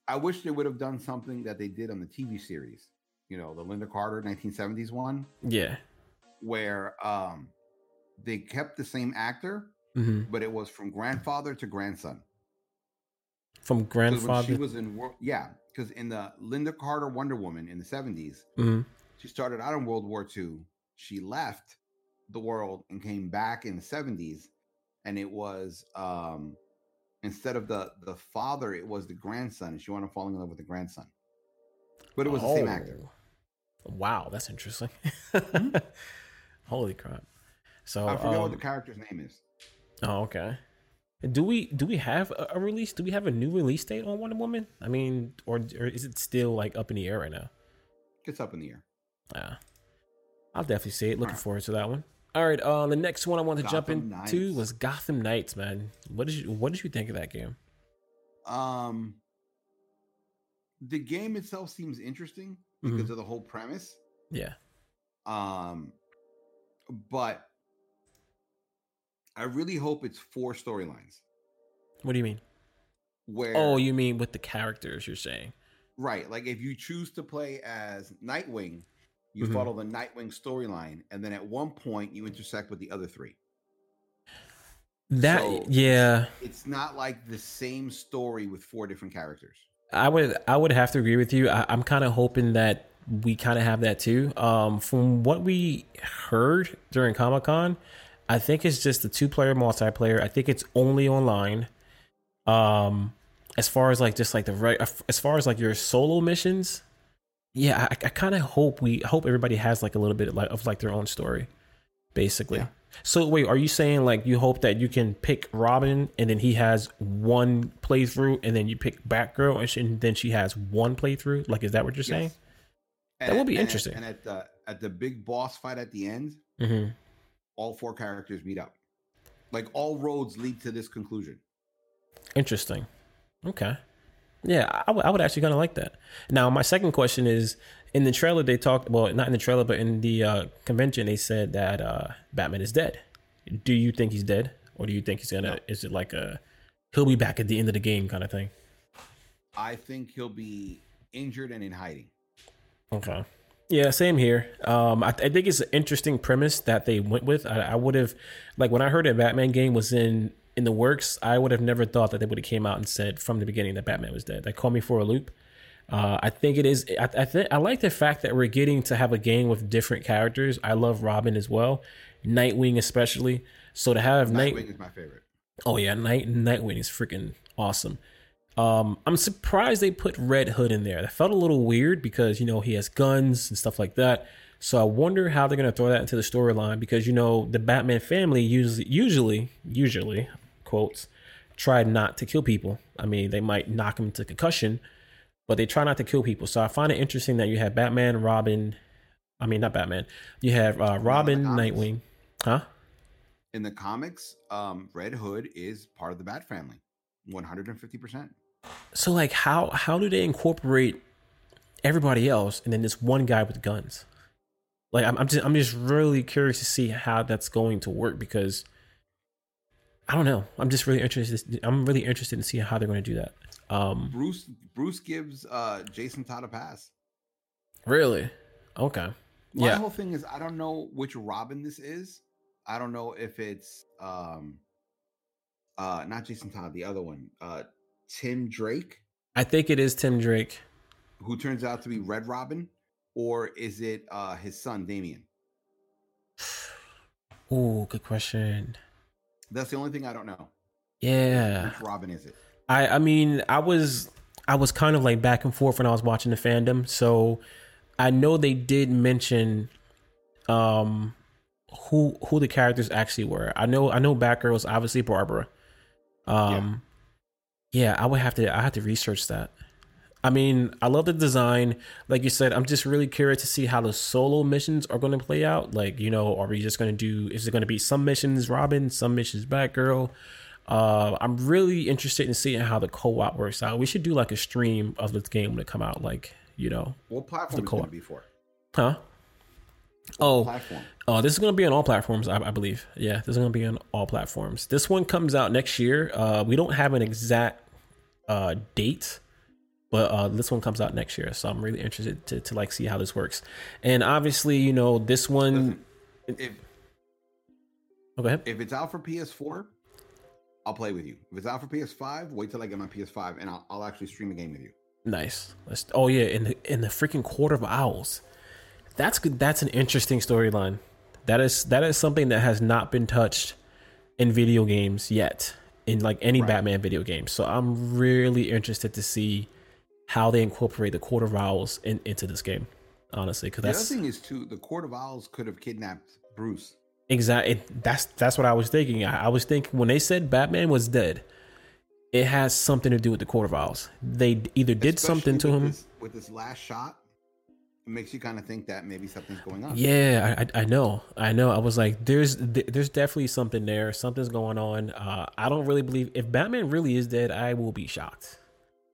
Speaker 2: I wish they would have done something that they did on the TV series. You know, the Lynda Carter 1970s one.
Speaker 1: Yeah.
Speaker 2: Where um, they kept the same actor,
Speaker 1: mm-hmm.
Speaker 2: but it was from grandfather to grandson.
Speaker 1: From grandfather.
Speaker 2: She was in yeah, because in the Lynda Carter Wonder Woman in the 70s,
Speaker 1: mm-hmm.
Speaker 2: She started out in World War II. She left the world and came back in the 70s. And it was um instead of the the father, it was the grandson. And she wanted to fall in love with the grandson. But it was oh. the same actor.
Speaker 1: Wow, that's interesting. Holy crap. So
Speaker 2: I forget
Speaker 1: um,
Speaker 2: what the character's name is.
Speaker 1: Oh, okay. Do we do we have a, a, release? Do we have a new release date on Wonder Woman? I mean, or, or is it still like up in the air right now?
Speaker 2: It's up in the air.
Speaker 1: Yeah, I'll definitely see it. Looking right. forward to that one. All right, uh, the next one I want to jump into Knights. was Gotham Knights. Man, what did you what did you think of that game?
Speaker 2: Um, the game itself seems interesting because mm-hmm. of the whole premise.
Speaker 1: Yeah.
Speaker 2: Um, but I really hope it's four storylines.
Speaker 1: What do you mean?
Speaker 2: Where?
Speaker 1: Oh, you mean with the characters? You're saying?
Speaker 2: Right. Like if you choose to play as Nightwing, you mm-hmm. follow the Nightwing storyline, and then at one point you intersect with the other three.
Speaker 1: That so yeah,
Speaker 2: it's not like the same story with four different characters.
Speaker 1: I would I would have to agree with you. I, am kind of hoping that we kind of have that too. Um, from what we heard during Comic Con, I think it's just the two player multiplayer. I think it's only online. Um, as far as like just like the right as far as like your solo missions yeah i, I kind of hope we hope everybody has like a little bit of like, of like their own story basically yeah. So wait are you saying like you hope that you can pick robin and then he has one playthrough and then you pick batgirl and, she, and then she has one playthrough? Like is that what you're saying?
Speaker 2: And
Speaker 1: that would be
Speaker 2: and
Speaker 1: interesting.
Speaker 2: and at the at the big boss fight at the end
Speaker 1: mm-hmm.
Speaker 2: all four characters meet up. Like all roads lead to this conclusion.
Speaker 1: Interesting. Okay. Yeah, I, w- I would actually kind of like that. Now, my second question is in the trailer, they talked, well, not in the trailer, but in the uh, convention, they said that uh, Batman is dead. Do you think he's dead? Or do you think he's to, no. is it like a, he'll be back at the end of the game kind of thing?
Speaker 2: I think he'll be injured and in hiding.
Speaker 1: Okay. Yeah, same here. Um, I, I, think it's an interesting premise that they went with. I, I would have, like, when I heard that Batman game was in in the works, I would have never thought that they would have came out and said from the beginning that Batman was dead. They called me for a loop. Uh, I think it is. I, I think I like the fact that we're getting to have a game with different characters. I love Robin as well, Nightwing especially. So to have
Speaker 2: Nightwing
Speaker 1: Night,
Speaker 2: is my favorite.
Speaker 1: Oh yeah, Night Nightwing is freaking awesome. Um, I'm surprised they put Red Hood in there. That felt a little weird because you know he has guns and stuff like that. So I wonder how they're gonna throw that into the storyline because you know the Batman family usually, usually, usually, quotes, try not to kill people. I mean, they might knock them to concussion, but they try not to kill people. So I find it interesting that you have Batman, Robin. I mean, not Batman. You have uh, Robin, Nightwing, huh?
Speaker 2: In the comics, um, Red Hood is part of the Bat family, one hundred and fifty percent.
Speaker 1: So, like, how how do they incorporate everybody else and then this one guy with guns? Like, I'm, I'm just I'm just really curious to see how that's going to work because I don't know. I'm just really interested. I'm really interested in seeing how they're going to do that. Um,
Speaker 2: Bruce Bruce gives uh, Jason Todd a pass.
Speaker 1: Really? Okay.
Speaker 2: My
Speaker 1: yeah.
Speaker 2: whole thing is I don't know which Robin this is. I don't know if it's um uh not Jason Todd, the other one, uh Tim Drake.
Speaker 1: I think it is Tim Drake.
Speaker 2: Who turns out to be Red Robin, or is it uh his son Damian?
Speaker 1: Oh, good question.
Speaker 2: That's the only thing I don't know.
Speaker 1: Yeah.
Speaker 2: Which Robin is it?
Speaker 1: I I mean, I was I was kind of like back and forth when I was watching the fandom. So I know they did mention um who who the characters actually were. I know I know Batgirl was obviously Barbara. Um yeah. yeah, I would have to I have to research that. I mean, I love the design. Like you said, I'm just really curious to see how the solo missions are going to play out. Like, you know, are we just going to do, is it going to be some missions Robin, some missions Batgirl? Uh, I'm really interested in seeing how the co-op works out. We should do like a stream of this game when it come out, like you know.
Speaker 2: What platform the co-op. is before?
Speaker 1: Huh? oh, platform? oh, this is going to be on all platforms, I, I, believe. Yeah, this is going to be on all platforms. This one comes out next year. Uh, we don't have an exact uh, date, but uh, this one comes out next year, so I'm really interested to, to like see how this works. And obviously, you know, this one.
Speaker 2: If,
Speaker 1: oh, go ahead.
Speaker 2: If it's out for PS4, I'll play with you. If it's out for PS5, wait till I get my PS5 and I'll, I'll actually stream a game with you.
Speaker 1: Nice. Let's, oh yeah, in the in the freaking Court of Owls. That's good. That's an interesting storyline. That is that is something that has not been touched in video games yet, in like any right. Batman video game. So I'm really interested to see how they incorporate the Court of Owls in, into this game. Honestly, because that's
Speaker 2: the other thing is too, the Court of Owls could have kidnapped Bruce.
Speaker 1: Exactly. That's that's what I was thinking. I, I, was thinking when they said Batman was dead, it has something to do with the Court of Owls. They either did Especially something to him
Speaker 2: this, with this last shot. It makes you kind of think that maybe something's going on.
Speaker 1: Yeah, I, I know, I know. I was like, there's there's definitely something there. Something's going on. Uh, I don't really believe if Batman really is dead, I will be shocked.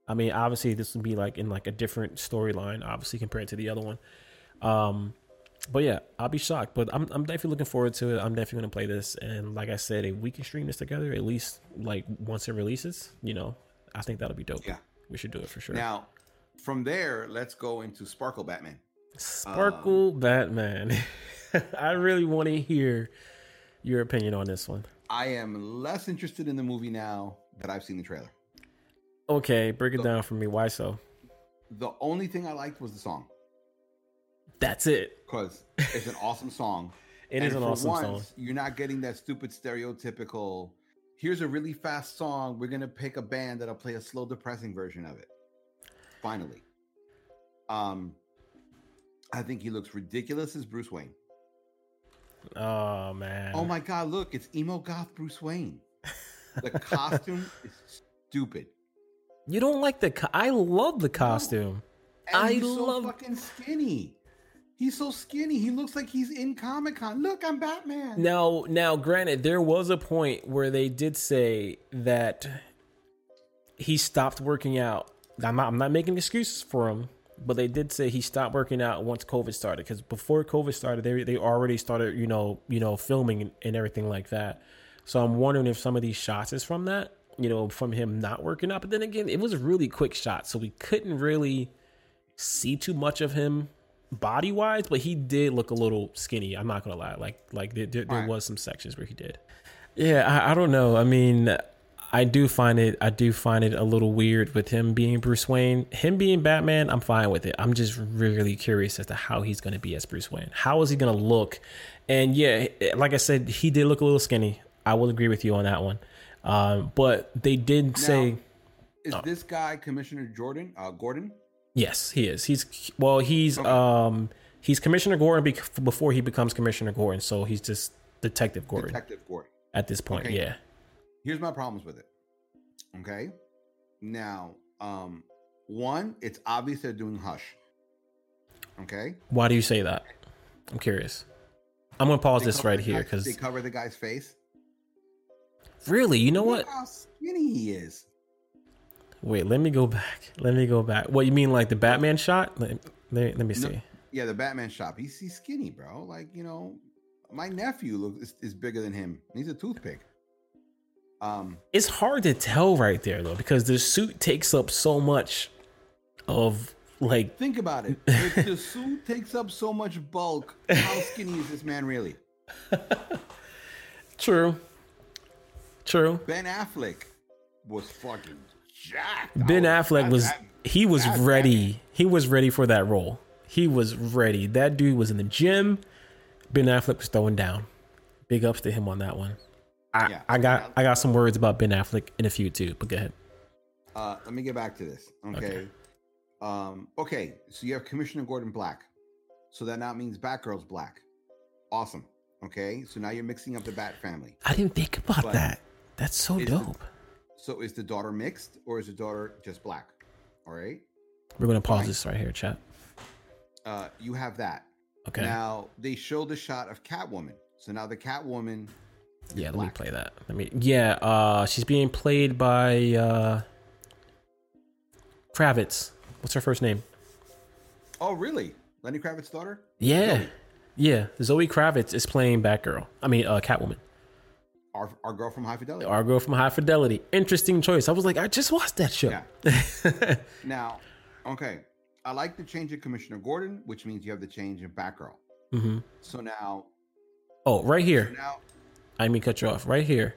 Speaker 1: I mean, obviously this would be like in like a different storyline, obviously compared to the other one. Um, but yeah, I'll be shocked. But I'm I'm definitely looking forward to it. I'm definitely gonna play this. And like I said, if we can stream this together, at least like once it releases, you know, I think that'll be dope.
Speaker 2: Yeah,
Speaker 1: we should do it for sure.
Speaker 2: Now, from there, let's go into Sparkle Batman.
Speaker 1: Sparkle um, Batman. I really want to hear your opinion on this one.
Speaker 2: I am less interested in the movie now that I've seen the trailer.
Speaker 1: Okay, break it down for me. Why so?
Speaker 2: The only thing I liked was the song.
Speaker 1: That's it.
Speaker 2: Because it's an awesome song.
Speaker 1: It and is an awesome once, song.
Speaker 2: You're not getting that stupid stereotypical. Here's a really fast song. We're gonna pick a band that'll play a slow, depressing version of it. Finally, um, I think he looks ridiculous as Bruce Wayne.
Speaker 1: Oh man!
Speaker 2: Oh my God! Look, it's emo goth Bruce Wayne. The costume is stupid.
Speaker 1: You don't like the? Co- I love the costume.
Speaker 2: No. I love so fucking skinny. He's so skinny. He looks like he's in Comic Con. Look, I'm Batman.
Speaker 1: Now, now, granted, there was a point where they did say that he stopped working out. I'm not, I'm not making excuses for him, but they did say he stopped working out once COVID started. Because before COVID started, they they already started, you know, you know, filming and, and everything like that. So I'm wondering if some of these shots is from that, you know, from him not working out. But then again, it was a really quick shot, so we couldn't really see too much of him body wise, but he did look a little skinny. I'm not gonna lie. Like like there, there, there was some sections where he did. Yeah, I, I don't know. I mean, I do find it I do find it a little weird with him being Bruce Wayne. Him being Batman, I'm fine with it. I'm just really curious as to how he's gonna be as Bruce Wayne. How is he gonna look? And yeah, like I said, he did look a little skinny. I will agree with you on that one. Um, but they did now, say,
Speaker 2: "Is oh. this guy Commissioner Jordan? Uh, Gordon?"
Speaker 1: Yes, he is. He's well, he's okay. um he's Commissioner Gordon be- before he becomes Commissioner Gordon, so he's just Detective Gordon.
Speaker 2: Detective Gordon.
Speaker 1: At this point, okay. yeah.
Speaker 2: Here's my problems with it. Okay? Now, um one, it's obvious they're doing hush. Okay?
Speaker 1: Why do you say that? I'm curious. I'm going to pause they this right here cuz
Speaker 2: they cover the guy's face.
Speaker 1: Really? You know
Speaker 2: Look
Speaker 1: what?
Speaker 2: How skinny he is.
Speaker 1: Wait, let me go back. Let me go back. What you mean, like the Batman shot? Let, let, let me see. No,
Speaker 2: yeah, the Batman shot. He's, he's skinny, bro. Like you know, my nephew looks is, is bigger than him. He's a toothpick. Um,
Speaker 1: it's hard to tell right there though because the suit takes up so much of like.
Speaker 2: Think about it. if the suit takes up so much bulk, how skinny is this man really?
Speaker 1: True. True.
Speaker 2: Ben Affleck was fucking
Speaker 1: Ben Affleck was he was ready. He was ready for that role. He was ready. That dude was in the gym. Ben Affleck was throwing down. Big ups to him on that one. I, yeah, I got I got some words about Ben Affleck in a few too, but go ahead.
Speaker 2: Uh, let me get back to this. Okay.
Speaker 1: Okay.
Speaker 2: Um, okay. So you have Commissioner Gordon Black. So that now means Batgirl's black. Awesome. Okay. So now you're mixing up the Bat family.
Speaker 1: I didn't think about
Speaker 2: But
Speaker 1: that. That's so dope.
Speaker 2: So is the daughter mixed or is the daughter just black? All right.
Speaker 1: We're gonna pause
Speaker 2: fine.
Speaker 1: this right here, chat.
Speaker 2: Uh, you have that.
Speaker 1: Okay.
Speaker 2: Now they showed the shot of Catwoman. So now the Catwoman.
Speaker 1: yeah, let me play that. Let me. Yeah, uh, she's being played by uh, Kravitz. What's her first name?
Speaker 2: Oh, really? Lenny Kravitz's daughter?
Speaker 1: Yeah,
Speaker 2: Zoe.
Speaker 1: yeah. Zoe Kravitz is playing Batgirl. I mean, uh, Catwoman.
Speaker 2: Our, our girl from High Fidelity.
Speaker 1: Our girl from High Fidelity. Interesting choice. I was like, I just watched that show.
Speaker 2: Yeah. Now, okay. I like the change in Commissioner Gordon, which means you have the change in Batgirl.
Speaker 1: hmm
Speaker 2: So now,
Speaker 1: Oh, right
Speaker 2: so
Speaker 1: here.
Speaker 2: now,
Speaker 1: I mean, cut you off. Right here.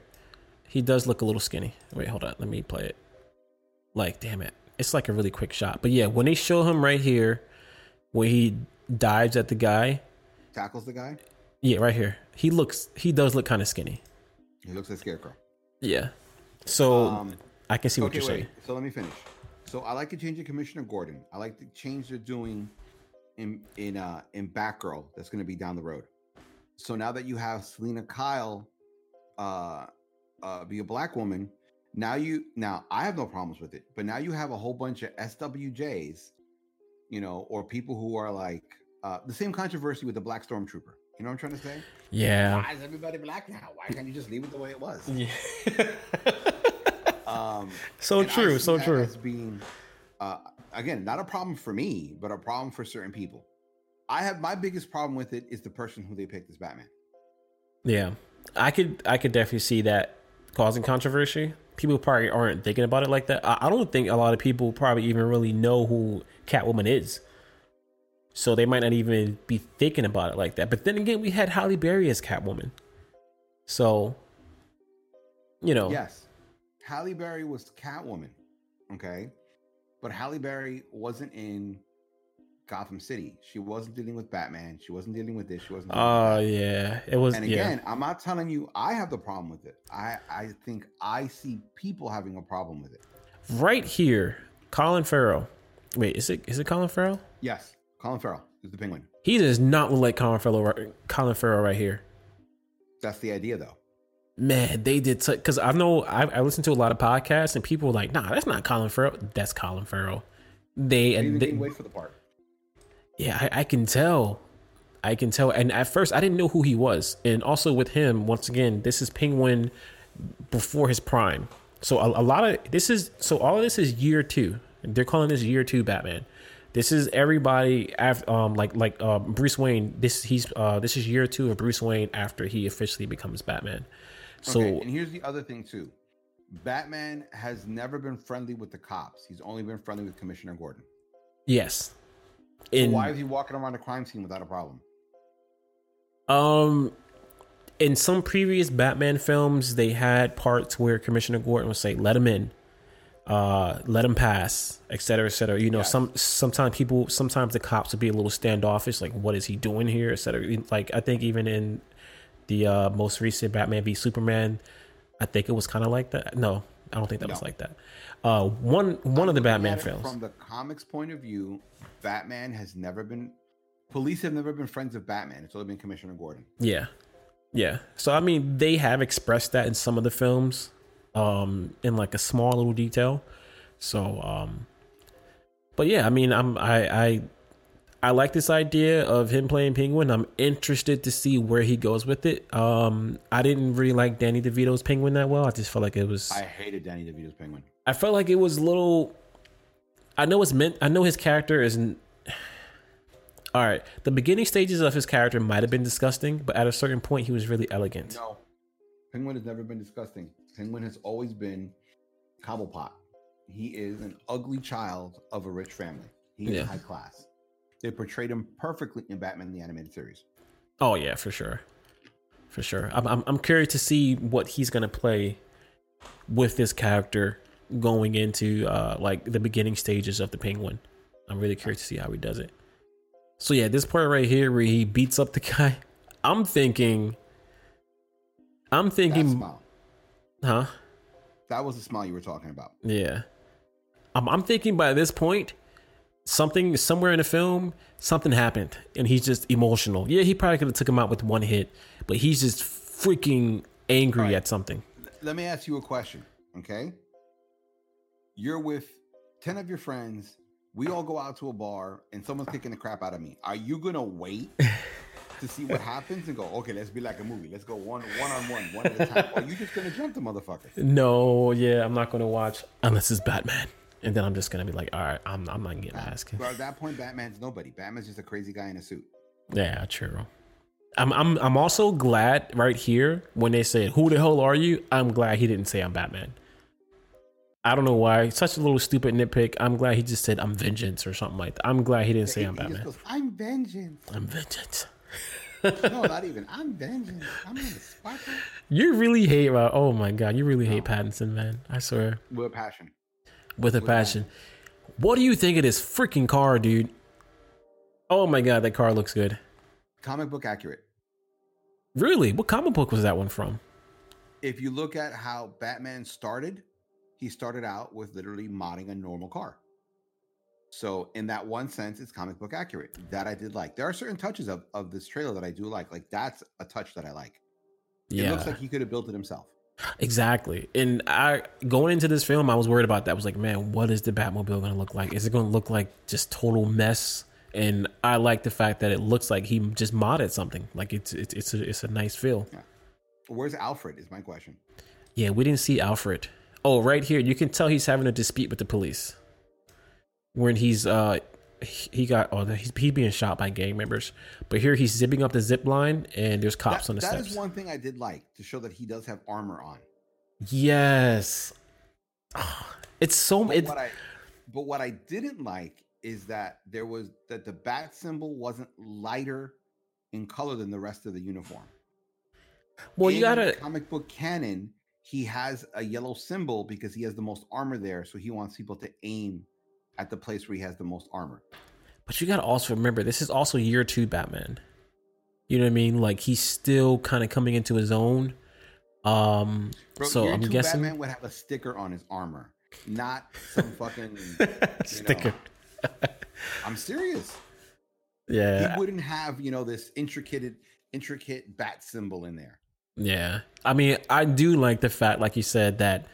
Speaker 1: He does look a little skinny. Wait, hold on. Let me play it. Like, damn it. It's like a really quick shot. But yeah, when they show him right here, where he dives at the guy,
Speaker 2: tackles the guy.
Speaker 1: yeah, right here. He looks, he does look kind of skinny.
Speaker 2: He looks like Scarecrow.
Speaker 1: Yeah. So
Speaker 2: Um,
Speaker 1: I can see what
Speaker 2: okay,
Speaker 1: you're
Speaker 2: wait.
Speaker 1: saying.
Speaker 2: So let me finish. So I like the change in Commissioner Gordon. I like the change they're doing in in uh in Batgirl. That's going to be down the road. So now that you have Selina Kyle, uh, uh, be a black woman, now you now I have no problems with it. But now you have a whole bunch of SWJs, you know, or people who are like uh the same controversy with the Black Stormtrooper. You know what I'm trying to say?
Speaker 1: Yeah.
Speaker 2: Why is everybody black now? Why can't you just leave it the way it was?
Speaker 1: Yeah.
Speaker 2: Um,
Speaker 1: so true. So true.
Speaker 2: As being, uh, again, not a problem for me, but a problem for certain people. I have my biggest problem with it is the person who they picked as Batman.
Speaker 1: Yeah, I could I could definitely see that causing controversy. People probably aren't thinking about it like that. I, I don't think a lot of people probably even really know who Catwoman is, so they might not even be thinking about it like that. But then again, we had Halle Berry as Catwoman, so you know,
Speaker 2: Yes, Halle Berry was Catwoman, okay, but Halle Berry wasn't in Gotham City. She wasn't dealing with Batman. She wasn't dealing with this. She wasn't. Oh
Speaker 1: uh, yeah, it was.
Speaker 2: and
Speaker 1: yeah,
Speaker 2: again, I'm not telling you I have the problem with it. I I think I see people having a problem with it.
Speaker 1: right here, Colin Farrell. Wait, is it is it Colin Farrell?
Speaker 2: Yes, Colin Farrell is the Penguin.
Speaker 1: He does not look like Colin Farrell. right- Colin Farrell right here.
Speaker 2: That's the idea, though.
Speaker 1: Man, they did because I know I, I listen to a lot of podcasts and people were like, "Nah, that's not Colin Farrell. That's Colin Farrell." They,
Speaker 2: They
Speaker 1: and they
Speaker 2: wait for the part.
Speaker 1: yeah, I, I can tell, I can tell. And at first, I didn't know who he was. And also with him, once again, this is Penguin before his prime. So a, a lot of this is so all of this is year two. They're calling this year two Batman. This is everybody after um like like uh, Bruce Wayne. This he's uh this is year two of Bruce Wayne after he officially becomes Batman. So
Speaker 2: okay, and here's the other thing too. Batman has never been friendly with the cops. He's only been friendly with Commissioner Gordon.
Speaker 1: yes,
Speaker 2: So why is he walking around a crime scene without a problem?
Speaker 1: Um, in some previous Batman films, they had parts where Commissioner Gordon would say, "Let him in, uh, let him pass," et cetera, et cetera. You know,
Speaker 2: Yes.
Speaker 1: some sometimes people, sometimes the cops would be a little standoffish, like, "What is he doing here?" et cetera. Like, I think even in the uh, most recent Batman v Superman, I think it was kind of like that. No, I don't think that was like that. Uh, one one of the Batman films.
Speaker 2: From the comics point of view, Batman has never been. Police have never been friends of Batman. It's only been Commissioner Gordon.
Speaker 1: Yeah. Yeah. So I mean they have expressed that in some of the films um in like a small little detail. So um but yeah, I mean I'm I I I like this idea of him playing Penguin. I'm interested to see where he goes with it. Um I didn't really like Danny DeVito's Penguin that well. I just felt like it was
Speaker 2: I hated Danny DeVito's Penguin.
Speaker 1: I felt like it was a little. I know it's meant. I know his character isn't. All right, the beginning stages of his character might have been disgusting, but at a certain point, he was really elegant.
Speaker 2: No, Penguin has never been disgusting. Penguin has always been Cobblepot. He is an ugly child of a rich family. He is
Speaker 1: Yeah.
Speaker 2: high class. They portrayed him perfectly in Batman the Animated Series.
Speaker 1: Oh yeah, for sure, for sure. I'm I'm, I'm curious to see what he's gonna play with this character going into uh like the beginning stages of the Penguin. I'm really curious to see how he does it. So yeah, this part right here where he beats up the guy, I'm thinking. I'm thinking. Huh?
Speaker 2: That was the smile you were talking about.
Speaker 1: Yeah. I'm, I'm thinking by this point, something somewhere in the film, something happened, and he's just emotional. Yeah, he probably could have took him out with one hit, but he's just freaking angry
Speaker 2: Right.
Speaker 1: at something.
Speaker 2: Let me ask you a question, okay? You're with 10 of your friends. We all go out to a bar and someone's kicking the crap out of me. Are you to wait to see what happens and go, okay, let's be like a movie. Let's go one one on one, one at a time. Or are you just to jump the motherfucker?
Speaker 1: No, yeah, I'm not gonna watch unless it's Batman, and then I'm just gonna be like, all right, I'm I'm not getting asked.
Speaker 2: But at that point, Batman's nobody. Batman's just a crazy guy in a suit.
Speaker 1: Yeah, true. I'm I'm I'm also glad right here when they said, "Who the hell are you?" I'm glad he didn't say I'm Batman. I don't know why. Such a little stupid nitpick. I'm glad he just said I'm vengeance or something like that. I'm glad he didn't say
Speaker 2: He-
Speaker 1: I'm
Speaker 2: he
Speaker 1: Batman.
Speaker 2: goes, I'm vengeance.
Speaker 1: I'm vengeance.
Speaker 2: No, not even. I'm vengeance. I'm in the spot
Speaker 1: You really hate. uh, Oh my god, you really hate Pattinson, man. I swear,
Speaker 2: with a passion.
Speaker 1: with a
Speaker 2: With
Speaker 1: passion. What do you think of this freaking car, dude? Oh my god, that car looks good.
Speaker 2: Comic book accurate.
Speaker 1: Really? What comic book was that one from?
Speaker 2: if you look at how Batman started, he started out with literally modding a normal car. So in that one sense, it's comic book accurate. That I did like. There are certain touches of, of this trailer that I do like. Like that's a touch that I like. It
Speaker 1: Yeah,
Speaker 2: looks like he could have built it himself.
Speaker 1: exactly. And I going into this film, I was worried about that. I was like, man, what is the Batmobile going to look like? Is it going to look like just total mess? And I like the fact that it looks like he just modded something. Like it's it's it's a, it's a nice feel.
Speaker 2: Where's Alfred? Is my question.
Speaker 1: Yeah, we didn't see Alfred. Oh, right here, you can tell he's having a dispute with the police. When he's uh he got oh he's, he's being shot by gang members, but here he's zipping up the zip line and there's cops
Speaker 2: That-
Speaker 1: on the
Speaker 2: that
Speaker 1: steps.
Speaker 2: is one thing I did like to show that he does have armor on.
Speaker 1: Yes, it's so
Speaker 2: But
Speaker 1: it,
Speaker 2: what I but what I didn't like is that there was that the bat symbol wasn't lighter in color than the rest of the uniform.
Speaker 1: well. You gotta
Speaker 2: comic book canon, he has a yellow symbol because he has the most armor there, so he wants people to aim at the place where he has the most armor.
Speaker 1: But you gotta also remember this is also year two Batman. You know what I mean? Like he's still kind of coming into his own. Um,
Speaker 2: Bro,
Speaker 1: so I'm guessing
Speaker 2: Batman would have a sticker on his armor, not some fucking
Speaker 1: sticker.
Speaker 2: know, I'm serious.
Speaker 1: Yeah,
Speaker 2: He wouldn't have you know this intricate, intricate bat symbol in there.
Speaker 1: Yeah. I mean, I do like the fact, like you said, that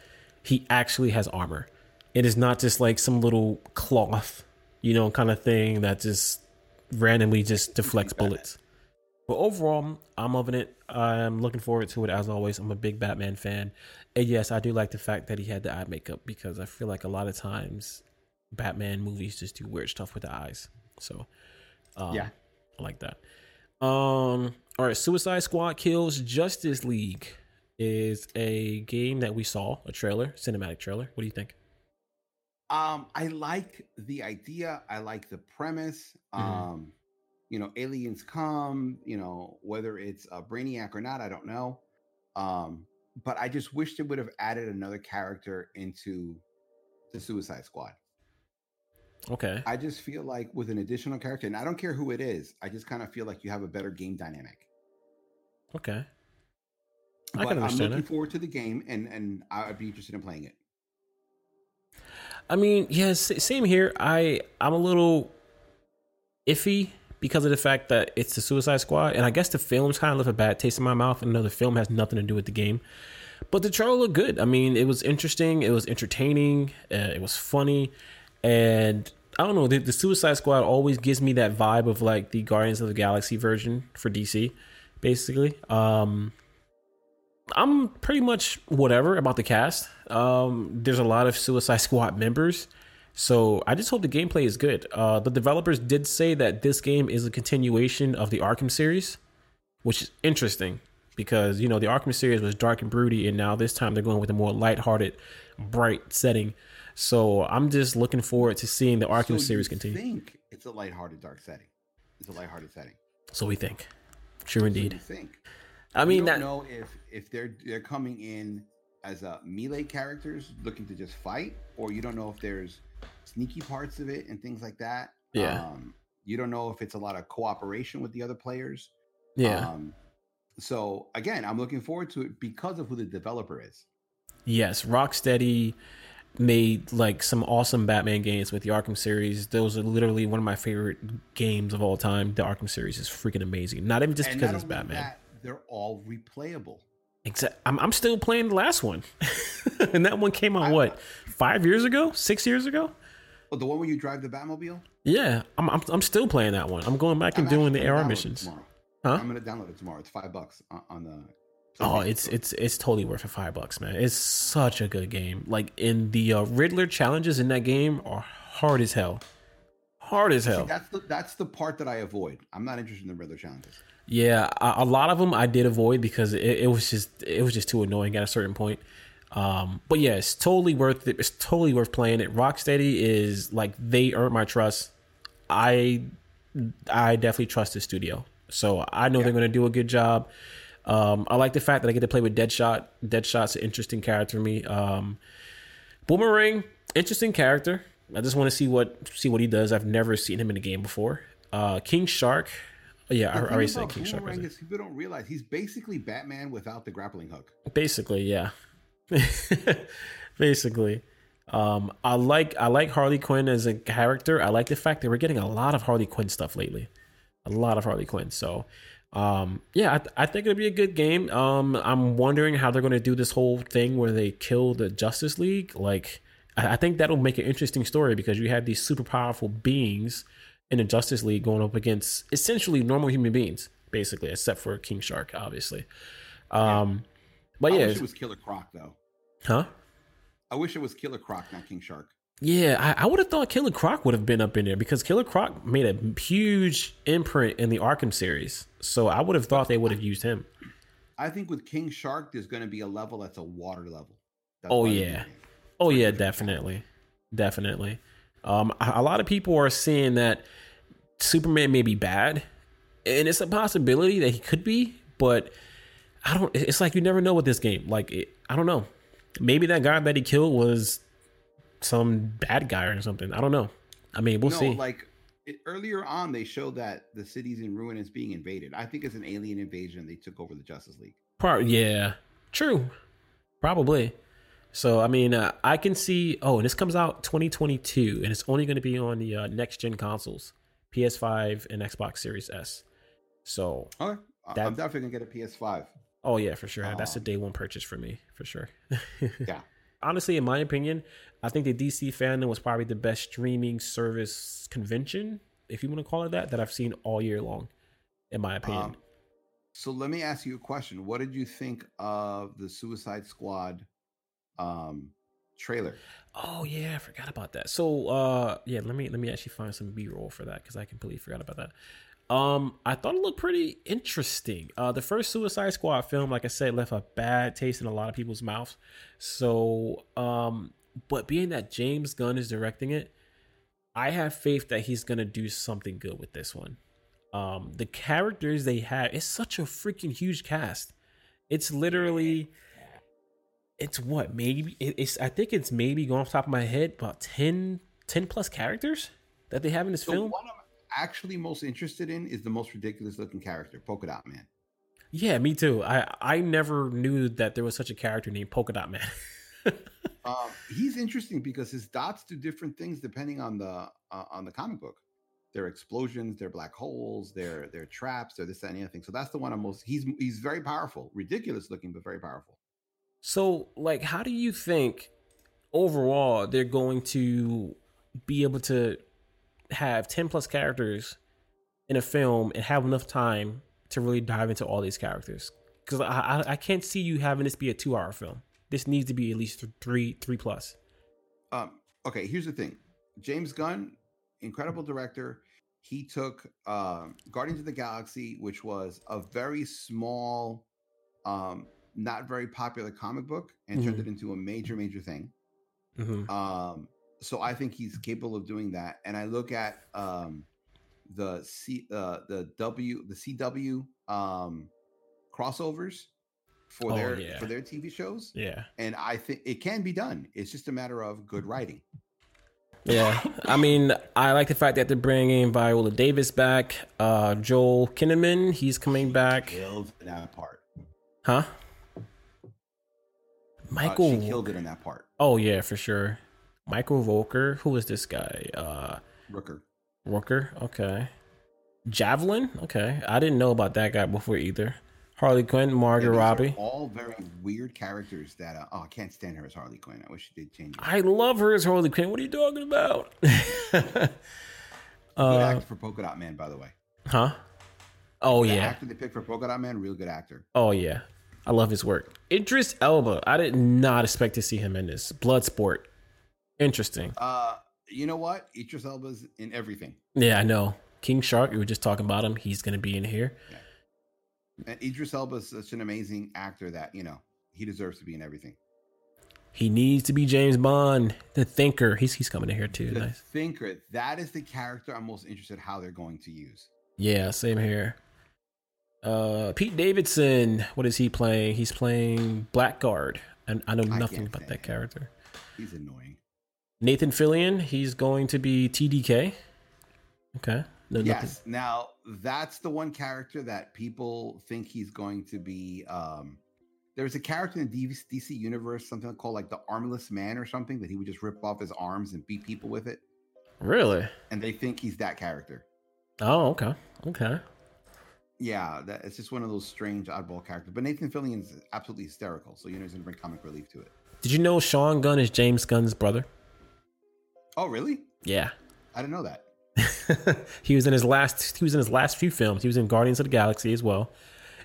Speaker 1: he actually has armor. It is not just like some little cloth, you know, kind of thing that just randomly just deflects bullets. But overall, I'm loving it. I'm looking forward to it as always. I'm a big Batman fan. And yes, I do like the fact that he had the eye makeup because I feel like a lot of times Batman movies just do weird stuff with the eyes. So, um,
Speaker 2: Yeah.
Speaker 1: I like that. Um, all right, Suicide Squad Kills Justice League is a game that we saw a trailer, cinematic trailer. What do you think?
Speaker 2: Um, I like the idea. I like the premise.
Speaker 1: Mhm.
Speaker 2: Um, you know, aliens come. You know, whether it's a Brainiac or not, I don't know. Um, but I just wish they would have added another character into the Suicide Squad.
Speaker 1: Okay.
Speaker 2: I just feel like with an additional character, and I don't care who it is, I just kind of feel like you have a better game dynamic.
Speaker 1: Okay. I
Speaker 2: But
Speaker 1: can
Speaker 2: I'm looking
Speaker 1: it.
Speaker 2: forward to the game, and and I'd be interested in playing it.
Speaker 1: I mean, yes, same here. I I'm a little iffy because of the fact that it's the Suicide Squad, and I guess the film's kind of left a bad taste in my mouth. And the film has nothing to do with the game, but the trailer looked good. I mean, it was interesting, it was entertaining, uh, it was funny, and I don't know. The, the Suicide Squad always gives me that vibe of like the Guardians of the Galaxy version for DC, basically. Um, I'm pretty much whatever about the cast. Um, there's a lot of Suicide Squad members, so I just hope the gameplay is good. Uh, the developers did say that this game is a continuation of the Arkham series, which is interesting because you know the Arkham series was dark and broody, and now this time they're going with a more lighthearted, bright setting. So I'm just looking forward to seeing the Arkham
Speaker 2: So
Speaker 1: series continue.
Speaker 2: Think it's a lighthearted dark setting. It's a lighthearted setting.
Speaker 1: So we think, sure
Speaker 2: So
Speaker 1: indeed.
Speaker 2: think.
Speaker 1: I mean
Speaker 2: don't
Speaker 1: that.
Speaker 2: know if if they're they're coming in as a melee characters looking to just fight, or you don't know if there's sneaky parts of it and things like that.
Speaker 1: Yeah.
Speaker 2: Um, you don't know if it's a lot of cooperation with the other players.
Speaker 1: Yeah.
Speaker 2: Um, so again, I'm looking forward to it because of who the developer is.
Speaker 1: Yes, Rocksteady made like some awesome Batman games with the Arkham series. Those are literally one of my favorite games of all time. The Arkham series is freaking amazing. Not even just
Speaker 2: And
Speaker 1: because it's Batman.
Speaker 2: that, they're all replayable.
Speaker 1: Except I'm, I'm still playing the last one, and that one came out
Speaker 2: I-
Speaker 1: what five years ago, six years ago.
Speaker 2: Oh, the one where you drive the Batmobile?
Speaker 1: Yeah, I'm, I'm I'm still playing that one. I'm going back and
Speaker 2: I'm
Speaker 1: doing the AR missions.
Speaker 2: tomorrow.
Speaker 1: Huh?
Speaker 2: I'm gonna download it tomorrow. It's five bucks on, the.
Speaker 1: Oh, it's it's it's totally worth it. Five bucks, man. It's such a good game. Like in the uh, Riddler challenges in that game are hard as hell. Hard as
Speaker 2: See,
Speaker 1: hell.
Speaker 2: that's the that's the part that I avoid. I'm not interested in the Riddler challenges.
Speaker 1: Yeah, a, a lot of them I did avoid because it, it was just it was just too annoying at a certain point. Um, but yeah, it's totally worth it. It's totally worth playing it. Rocksteady is like they earned my trust. I I definitely trust the studio, so I know they're going to do a good job. Um, I like the fact that I get to play with Deadshot. Deadshot's an interesting character to me. Um, Boomerang, interesting character. I just want to see what see what he does. I've never seen him in a game before. Uh, King Shark. Yeah, I, I
Speaker 2: The thing
Speaker 1: already said King Shark. was
Speaker 2: Boomerang
Speaker 1: it.
Speaker 2: is people don't realize he's basically Batman without the grappling hook.
Speaker 1: Basically, yeah. Basically. Um, I like I like Harley Quinn as a character. I like the fact that we're getting a lot of Harley Quinn stuff lately. A lot of Harley Quinn. So um, yeah, I, I think it'll be a good game. Um, I'm wondering how they're going to do this whole thing where they kill the Justice League. Like, I, I think that'll make an interesting story because you have these super powerful beings in the Justice League going up against essentially normal human beings, basically, except for King Shark, obviously. Um, but
Speaker 2: I
Speaker 1: yeah,
Speaker 2: wish it was Killer Croc though.
Speaker 1: huh?
Speaker 2: I wish it was Killer Croc, not King Shark.
Speaker 1: Yeah, I, I would have thought Killer Croc would have been up in there because Killer Croc made a huge imprint in the Arkham series. So I would have thought they would have used him.
Speaker 2: I think with King Shark, there's going to be a level that's a water level. That's
Speaker 1: Oh, yeah. Oh yeah, definitely, definitely. Um, a lot of people are saying that Superman may be bad, and it's a possibility that he could be, but I don't. It's like you never know with this game. Like it, I don't know. Maybe that guy that he killed was some bad guy or something. I don't know. I mean, we'll
Speaker 2: no,
Speaker 1: see.
Speaker 2: like it, earlier on, they showed that the city's in ruin is being invaded. I think it's an alien invasion. They took over the Justice League.
Speaker 1: Part yeah, true, probably. So I mean, uh, I can see. Oh, and this comes out 2022, and it's only going to be on the uh, next gen consoles, PS5 and Xbox Series S. So,
Speaker 2: Okay,
Speaker 1: That-
Speaker 2: I'm definitely gonna get a PS5.
Speaker 1: oh yeah, for sure, that's a
Speaker 2: Um,
Speaker 1: day one purchase for me, for sure.
Speaker 2: Yeah.
Speaker 1: Honestly, in my opinion, I think the DC fandom was probably the best streaming service convention, if you want to call it that, that I've seen all year long. In my opinion,
Speaker 2: Um, so let me ask you a question. What did you think of the Suicide Squad um, trailer?
Speaker 1: Oh yeah, I forgot about that. So uh yeah, let me let me actually find some B roll for that because I completely forgot about that. Um, I thought it looked pretty interesting. Uh, the first Suicide Squad film, like I said, left a bad taste in a lot of people's mouths. So, um, but being that James Gunn is directing it, I have faith that he's gonna do something good with this one. Um, the characters they have, it's such a freaking huge cast. It's literally it's what maybe it's i think it's maybe going off the top of my head about 10 10 plus characters that they have in this film
Speaker 2: one I'm actually most interested in is the most ridiculous looking character, Polka Dot Man.
Speaker 1: yeah me too i i never knew that there was such a character named polka dot man
Speaker 2: Um, he's interesting because his dots do different things depending on the uh, on the comic book. They're explosions, they're black holes, they're they're traps, they're this that, and the other thing. So that's the one I'm most. He's he's very powerful, ridiculous looking, but very powerful.
Speaker 1: So like how do you think overall they're going to be able to have 10 plus characters in a film and have enough time to really dive into all these characters because I, I i can't see you having this be a two hour film this needs to be at least three three plus
Speaker 2: Um, okay, here's the thing. James Gunn, incredible director. He took um, Guardians of the Galaxy, which was a very small, um, not very popular comic book, and turned
Speaker 1: Mhm.
Speaker 2: it into a major, major thing.
Speaker 1: hmm
Speaker 2: Um, so I think he's capable of doing that. And I look at um, the C, uh, the W, the CW um, crossovers for
Speaker 1: Oh,
Speaker 2: their
Speaker 1: yeah.
Speaker 2: for their TV shows,
Speaker 1: yeah
Speaker 2: and I think it can be done. It's just a matter of good writing.
Speaker 1: Yeah, I mean, I like the fact that they're bringing Viola Davis back. Uh, Joel Kinnaman, he's coming back.
Speaker 2: Killed that part.
Speaker 1: Huh?
Speaker 2: Uh,
Speaker 1: Michael,
Speaker 2: she killed it in that part.
Speaker 1: Oh yeah, for sure. Michael Rooker. Who is this guy? Uh,
Speaker 2: Rooker.
Speaker 1: Rooker. Okay. Javelin. Okay, I didn't know about that guy before either. Harley Quinn, Margot
Speaker 2: Yeah,
Speaker 1: Robbie.
Speaker 2: all very weird characters that. Uh, oh, I can't stand her as Harley Quinn. I wish she did change. It.
Speaker 1: I love her as Harley Quinn. What are you talking about?
Speaker 2: Good
Speaker 1: uh,
Speaker 2: actor for Polka Dot Man, by the way.
Speaker 1: huh? Oh
Speaker 2: The
Speaker 1: yeah.
Speaker 2: actor they picked for Polka Dot Man, real good actor.
Speaker 1: Oh yeah. I love his work. Idris Elba. I did not expect to see him in this. Bloodsport. Interesting.
Speaker 2: Uh, you know what? Idris Elba's in everything,
Speaker 1: Yeah, I know. King Shark, we were just talking about him. He's gonna be in here.
Speaker 2: and Idris Elba's such an amazing actor that you know he deserves to be in everything.
Speaker 1: He needs to be James Bond, the thinker. He's he's coming in here too.
Speaker 2: The
Speaker 1: Nice.
Speaker 2: thinker. That is the character I'm most interested how they're going to use.
Speaker 1: Yeah, same here. Uh Pete Davidson, what is he playing? He's playing Blackguard. And I know nothing
Speaker 2: can't
Speaker 1: about that character.
Speaker 2: He's annoying.
Speaker 1: Nathan Fillion, he's going to be TDK. Okay. No, nothing.
Speaker 2: Yes. Now that's the one character that people think he's going to be. Um, there's a character in the DC universe, something called like the Armless Man or something, that he would just rip off his arms and beat people with it,
Speaker 1: Really?
Speaker 2: and they think he's that character.
Speaker 1: Oh, okay. Okay.
Speaker 2: Yeah, that, it's just one of those strange oddball characters. But Nathan Fillion's absolutely hysterical, so you know he's gonna bring comic relief to it.
Speaker 1: Did you know Sean Gunn is James Gunn's brother?
Speaker 2: Oh, really?
Speaker 1: Yeah.
Speaker 2: I didn't know that.
Speaker 1: he was in his last he was in his last few films. He was in Guardians of the Galaxy as well.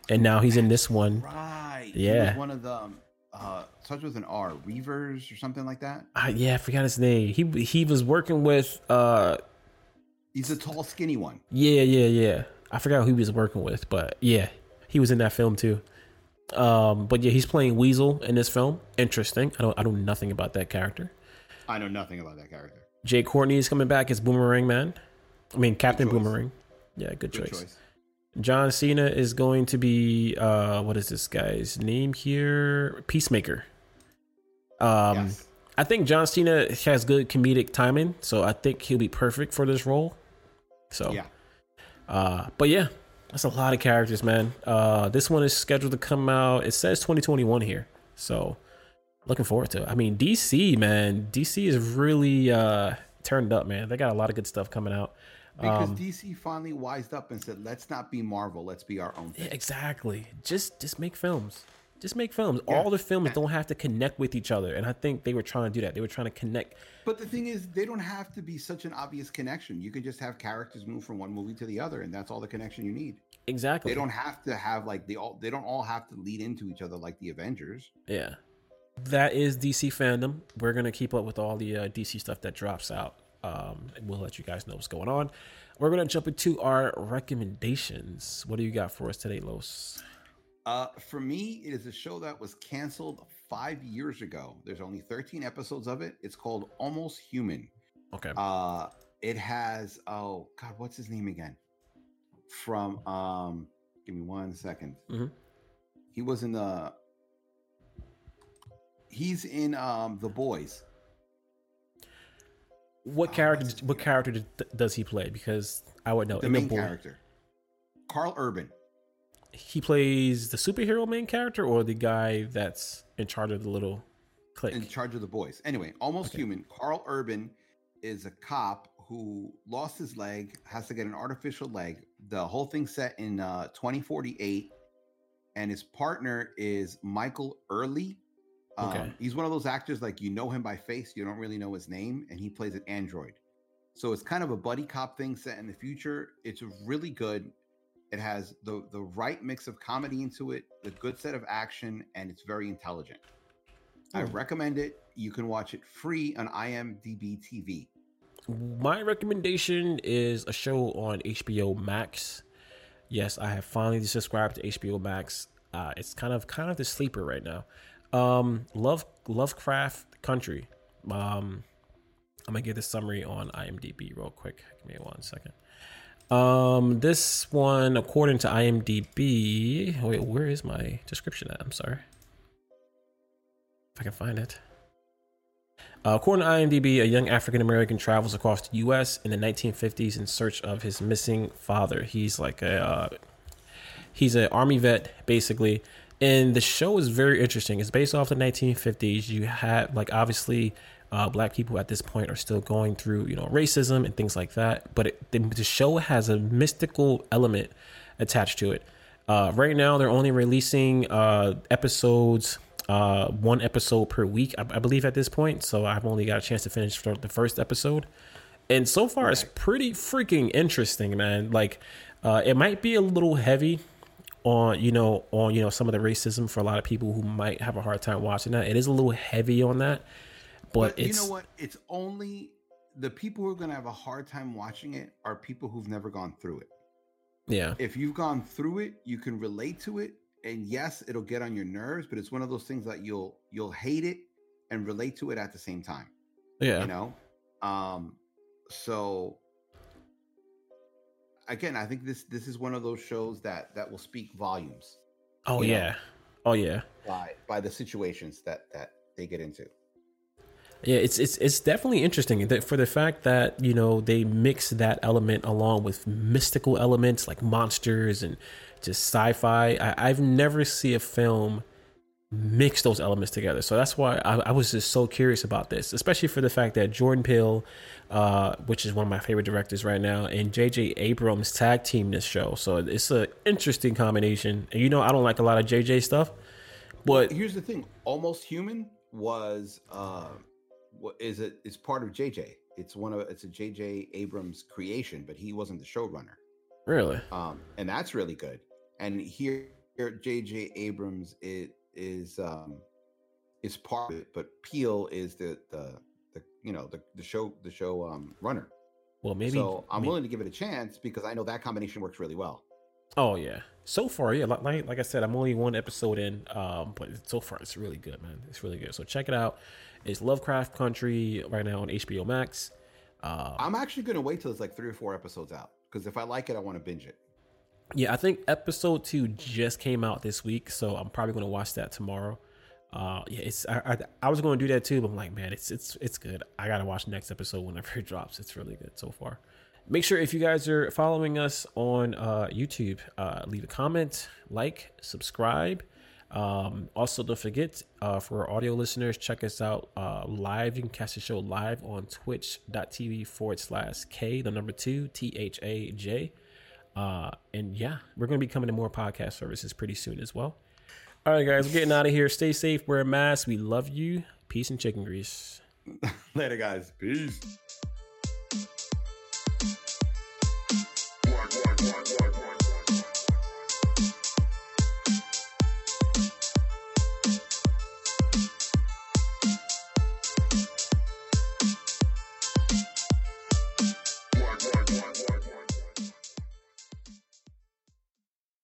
Speaker 1: And now he's in this one.
Speaker 2: Right. He
Speaker 1: Yeah.
Speaker 2: was one of the um, uh, starts with an R, Reavers or something like that.
Speaker 1: Uh, yeah, I forgot his name. He he was working with uh
Speaker 2: He's a tall, skinny one.
Speaker 1: yeah, yeah, yeah. I forgot who he was working with, but yeah, he was in that film too. Um, but yeah, he's playing Weasel in this film. Interesting. I don't I know nothing about that character.
Speaker 2: I know nothing about that character.
Speaker 1: Jai Courtney is coming back as Boomerang Man. I mean Captain. Boomerang. Yeah, good,
Speaker 2: Good
Speaker 1: choice.
Speaker 2: choice.
Speaker 1: John Cena is going to be uh what is this guy's name here? Peacemaker. Um
Speaker 2: yes.
Speaker 1: I think John Cena has good comedic timing, so I think he'll be perfect for this role. So
Speaker 2: Yeah.
Speaker 1: Uh but yeah, that's a lot of characters, man. Uh this one is scheduled to come out. It says 2021 here. So looking forward to it. I mean, DC, man. DC is really uh turned up, man. They got a lot of good stuff coming out.
Speaker 2: Because
Speaker 1: Um,
Speaker 2: DC finally wised up and said, "Let's not be Marvel. Let's be our own
Speaker 1: Yeah,
Speaker 2: thing."
Speaker 1: exactly. Just just make films. Just make films.
Speaker 2: Yeah.
Speaker 1: All the films don't have to connect with each other. And I think they were trying to do that. They were trying to connect.
Speaker 2: But the thing is, they don't have to be such an obvious connection. You can just have characters move from one movie to the other, and that's all the connection you need.
Speaker 1: Exactly.
Speaker 2: They don't have to have like they all. They don't all have to lead into each other like the Avengers.
Speaker 1: Yeah. That is DC fandom. We're going to keep up with all the uh, DC stuff that drops out. Um, and we'll let you guys know what's going on. We're going to jump into our recommendations. What do you got for us today, Los?
Speaker 2: Uh, for me, it is a show that was canceled five years ago. There's only 13 episodes of it. It's called Almost Human.
Speaker 1: Okay.
Speaker 2: Uh, it has oh god, what's his name again? From um, give me one second.
Speaker 1: Mhm.
Speaker 2: He was in the. He's in um the boys.
Speaker 1: what
Speaker 2: oh,
Speaker 1: character? What character does he play? Because I would know.
Speaker 2: The
Speaker 1: In the
Speaker 2: main
Speaker 1: boy,
Speaker 2: character, Karl Urban.
Speaker 1: He plays the superhero main character or the guy that's in charge of the little clique.
Speaker 2: in charge of the boys. Anyway, almost
Speaker 1: Okay.
Speaker 2: human. Karl Urban is a cop who lost his leg, has to get an artificial leg. The whole thing set in uh, 2048, and his partner is Michael Ealy. Um,
Speaker 1: Okay.
Speaker 2: He's one of those actors like you know him by face, you don't really know his name, and he plays an android. So it's kind of a buddy cop thing set in the future. It's really good. It has the the right mix of comedy into it, the good set of action, and it's very intelligent. I
Speaker 1: Hmm.
Speaker 2: recommend it. You can watch it free on IMDb TV.
Speaker 1: My recommendation is a show on HBO Max. Yes, I have finally subscribed to HBO Max. Uh, it's kind of kind of the sleeper right now. Um, Love Lovecraft Country. Um, I'm gonna get the summary on IMDb real quick. Give me one second. Um, this one, according to IMDb, wait, where is my description at? I'm sorry. If I can find it. Uh, according to IMDb, a young African American travels across the U.S. in the 1950s in search of his missing father. He's like a uh, he's an army vet, basically, And the show is very interesting. It's based off the 1950s. You had like obviously uh, black people at this point are still going through you know racism and things like that. But it, the, show has a mystical element attached to it. Uh, right now, they're only releasing uh, episodes, uh, one episode per week, I, I, believe, at this point. So I've only got a chance to finish the first episode, and so far right. it's pretty freaking interesting, man. Like, uh, it might be a little heavy on you know on you know some of the racism for a lot of people who might have a hard time watching that. It is a little heavy on that, but, but you
Speaker 2: know what? It's only the people who are going to have a hard time watching it are people who've never gone through it.
Speaker 1: Yeah.
Speaker 2: If you've gone through it, you can relate to it, and yes, it'll get on your nerves, but it's one of those things that you'll you'll hate it and relate to it at the same time.
Speaker 1: Yeah.
Speaker 2: You know. Um. So again, I think this this is one of those shows that that will speak volumes.
Speaker 1: Oh yeah. Know, oh yeah.
Speaker 2: By by the situations that that they get into.
Speaker 1: Yeah, it's it's it's definitely interesting that for the fact that you know they mix that element along with mystical elements like monsters and just sci-fi. I, have never see a film mix those elements together. So that's why I, I, was just so curious about this, especially for the fact that Jordan Peele, uh, which is one of my favorite directors right now, and J.J. Abrams tag team this show. So it's an interesting combination. And you know, I don't like a lot of J.J. stuff, but
Speaker 2: here's the thing: Almost Human was uh, what is it? It's part of JJ. It's one of it's a JJ Abrams creation, but he wasn't the showrunner.
Speaker 1: Really?
Speaker 2: Um, and that's really good. And here, here JJ Abrams it is um is part of it, but Peele is the the the you know the the show the show um runner.
Speaker 1: Well, maybe.
Speaker 2: So I'm maybe. willing to give it a chance because I know that combination works really well.
Speaker 1: Oh yeah, so far yeah, like like I said, I'm only one episode in, um, but so far it's really good, man. It's really good. So check it out. It's Lovecraft Country right now on HBO Max.
Speaker 2: Um, I'm actually gonna wait till it's like three or four episodes out because if I like it, I want to binge it.
Speaker 1: Yeah, I think episode two just came out this week, so I'm probably gonna watch that tomorrow. Uh, yeah, it's I, I, I was going to do that too, but I'm like, man, it's it's it's good. I gotta watch next episode whenever it drops. It's really good so far. Make sure if you guys are following us on uh, YouTube, uh, leave a comment, like, subscribe. Um, also, don't forget uh, for our audio listeners, check us out uh, live. You can catch the show live on twitch.tv forward slash K, the number two, T H A J. Uh, and yeah, we're going to be coming to more podcast services pretty soon as well. All right, guys, we're getting out of here. Stay safe, wear a mask. We love you. Peace and chicken grease.
Speaker 2: Later, guys. Peace.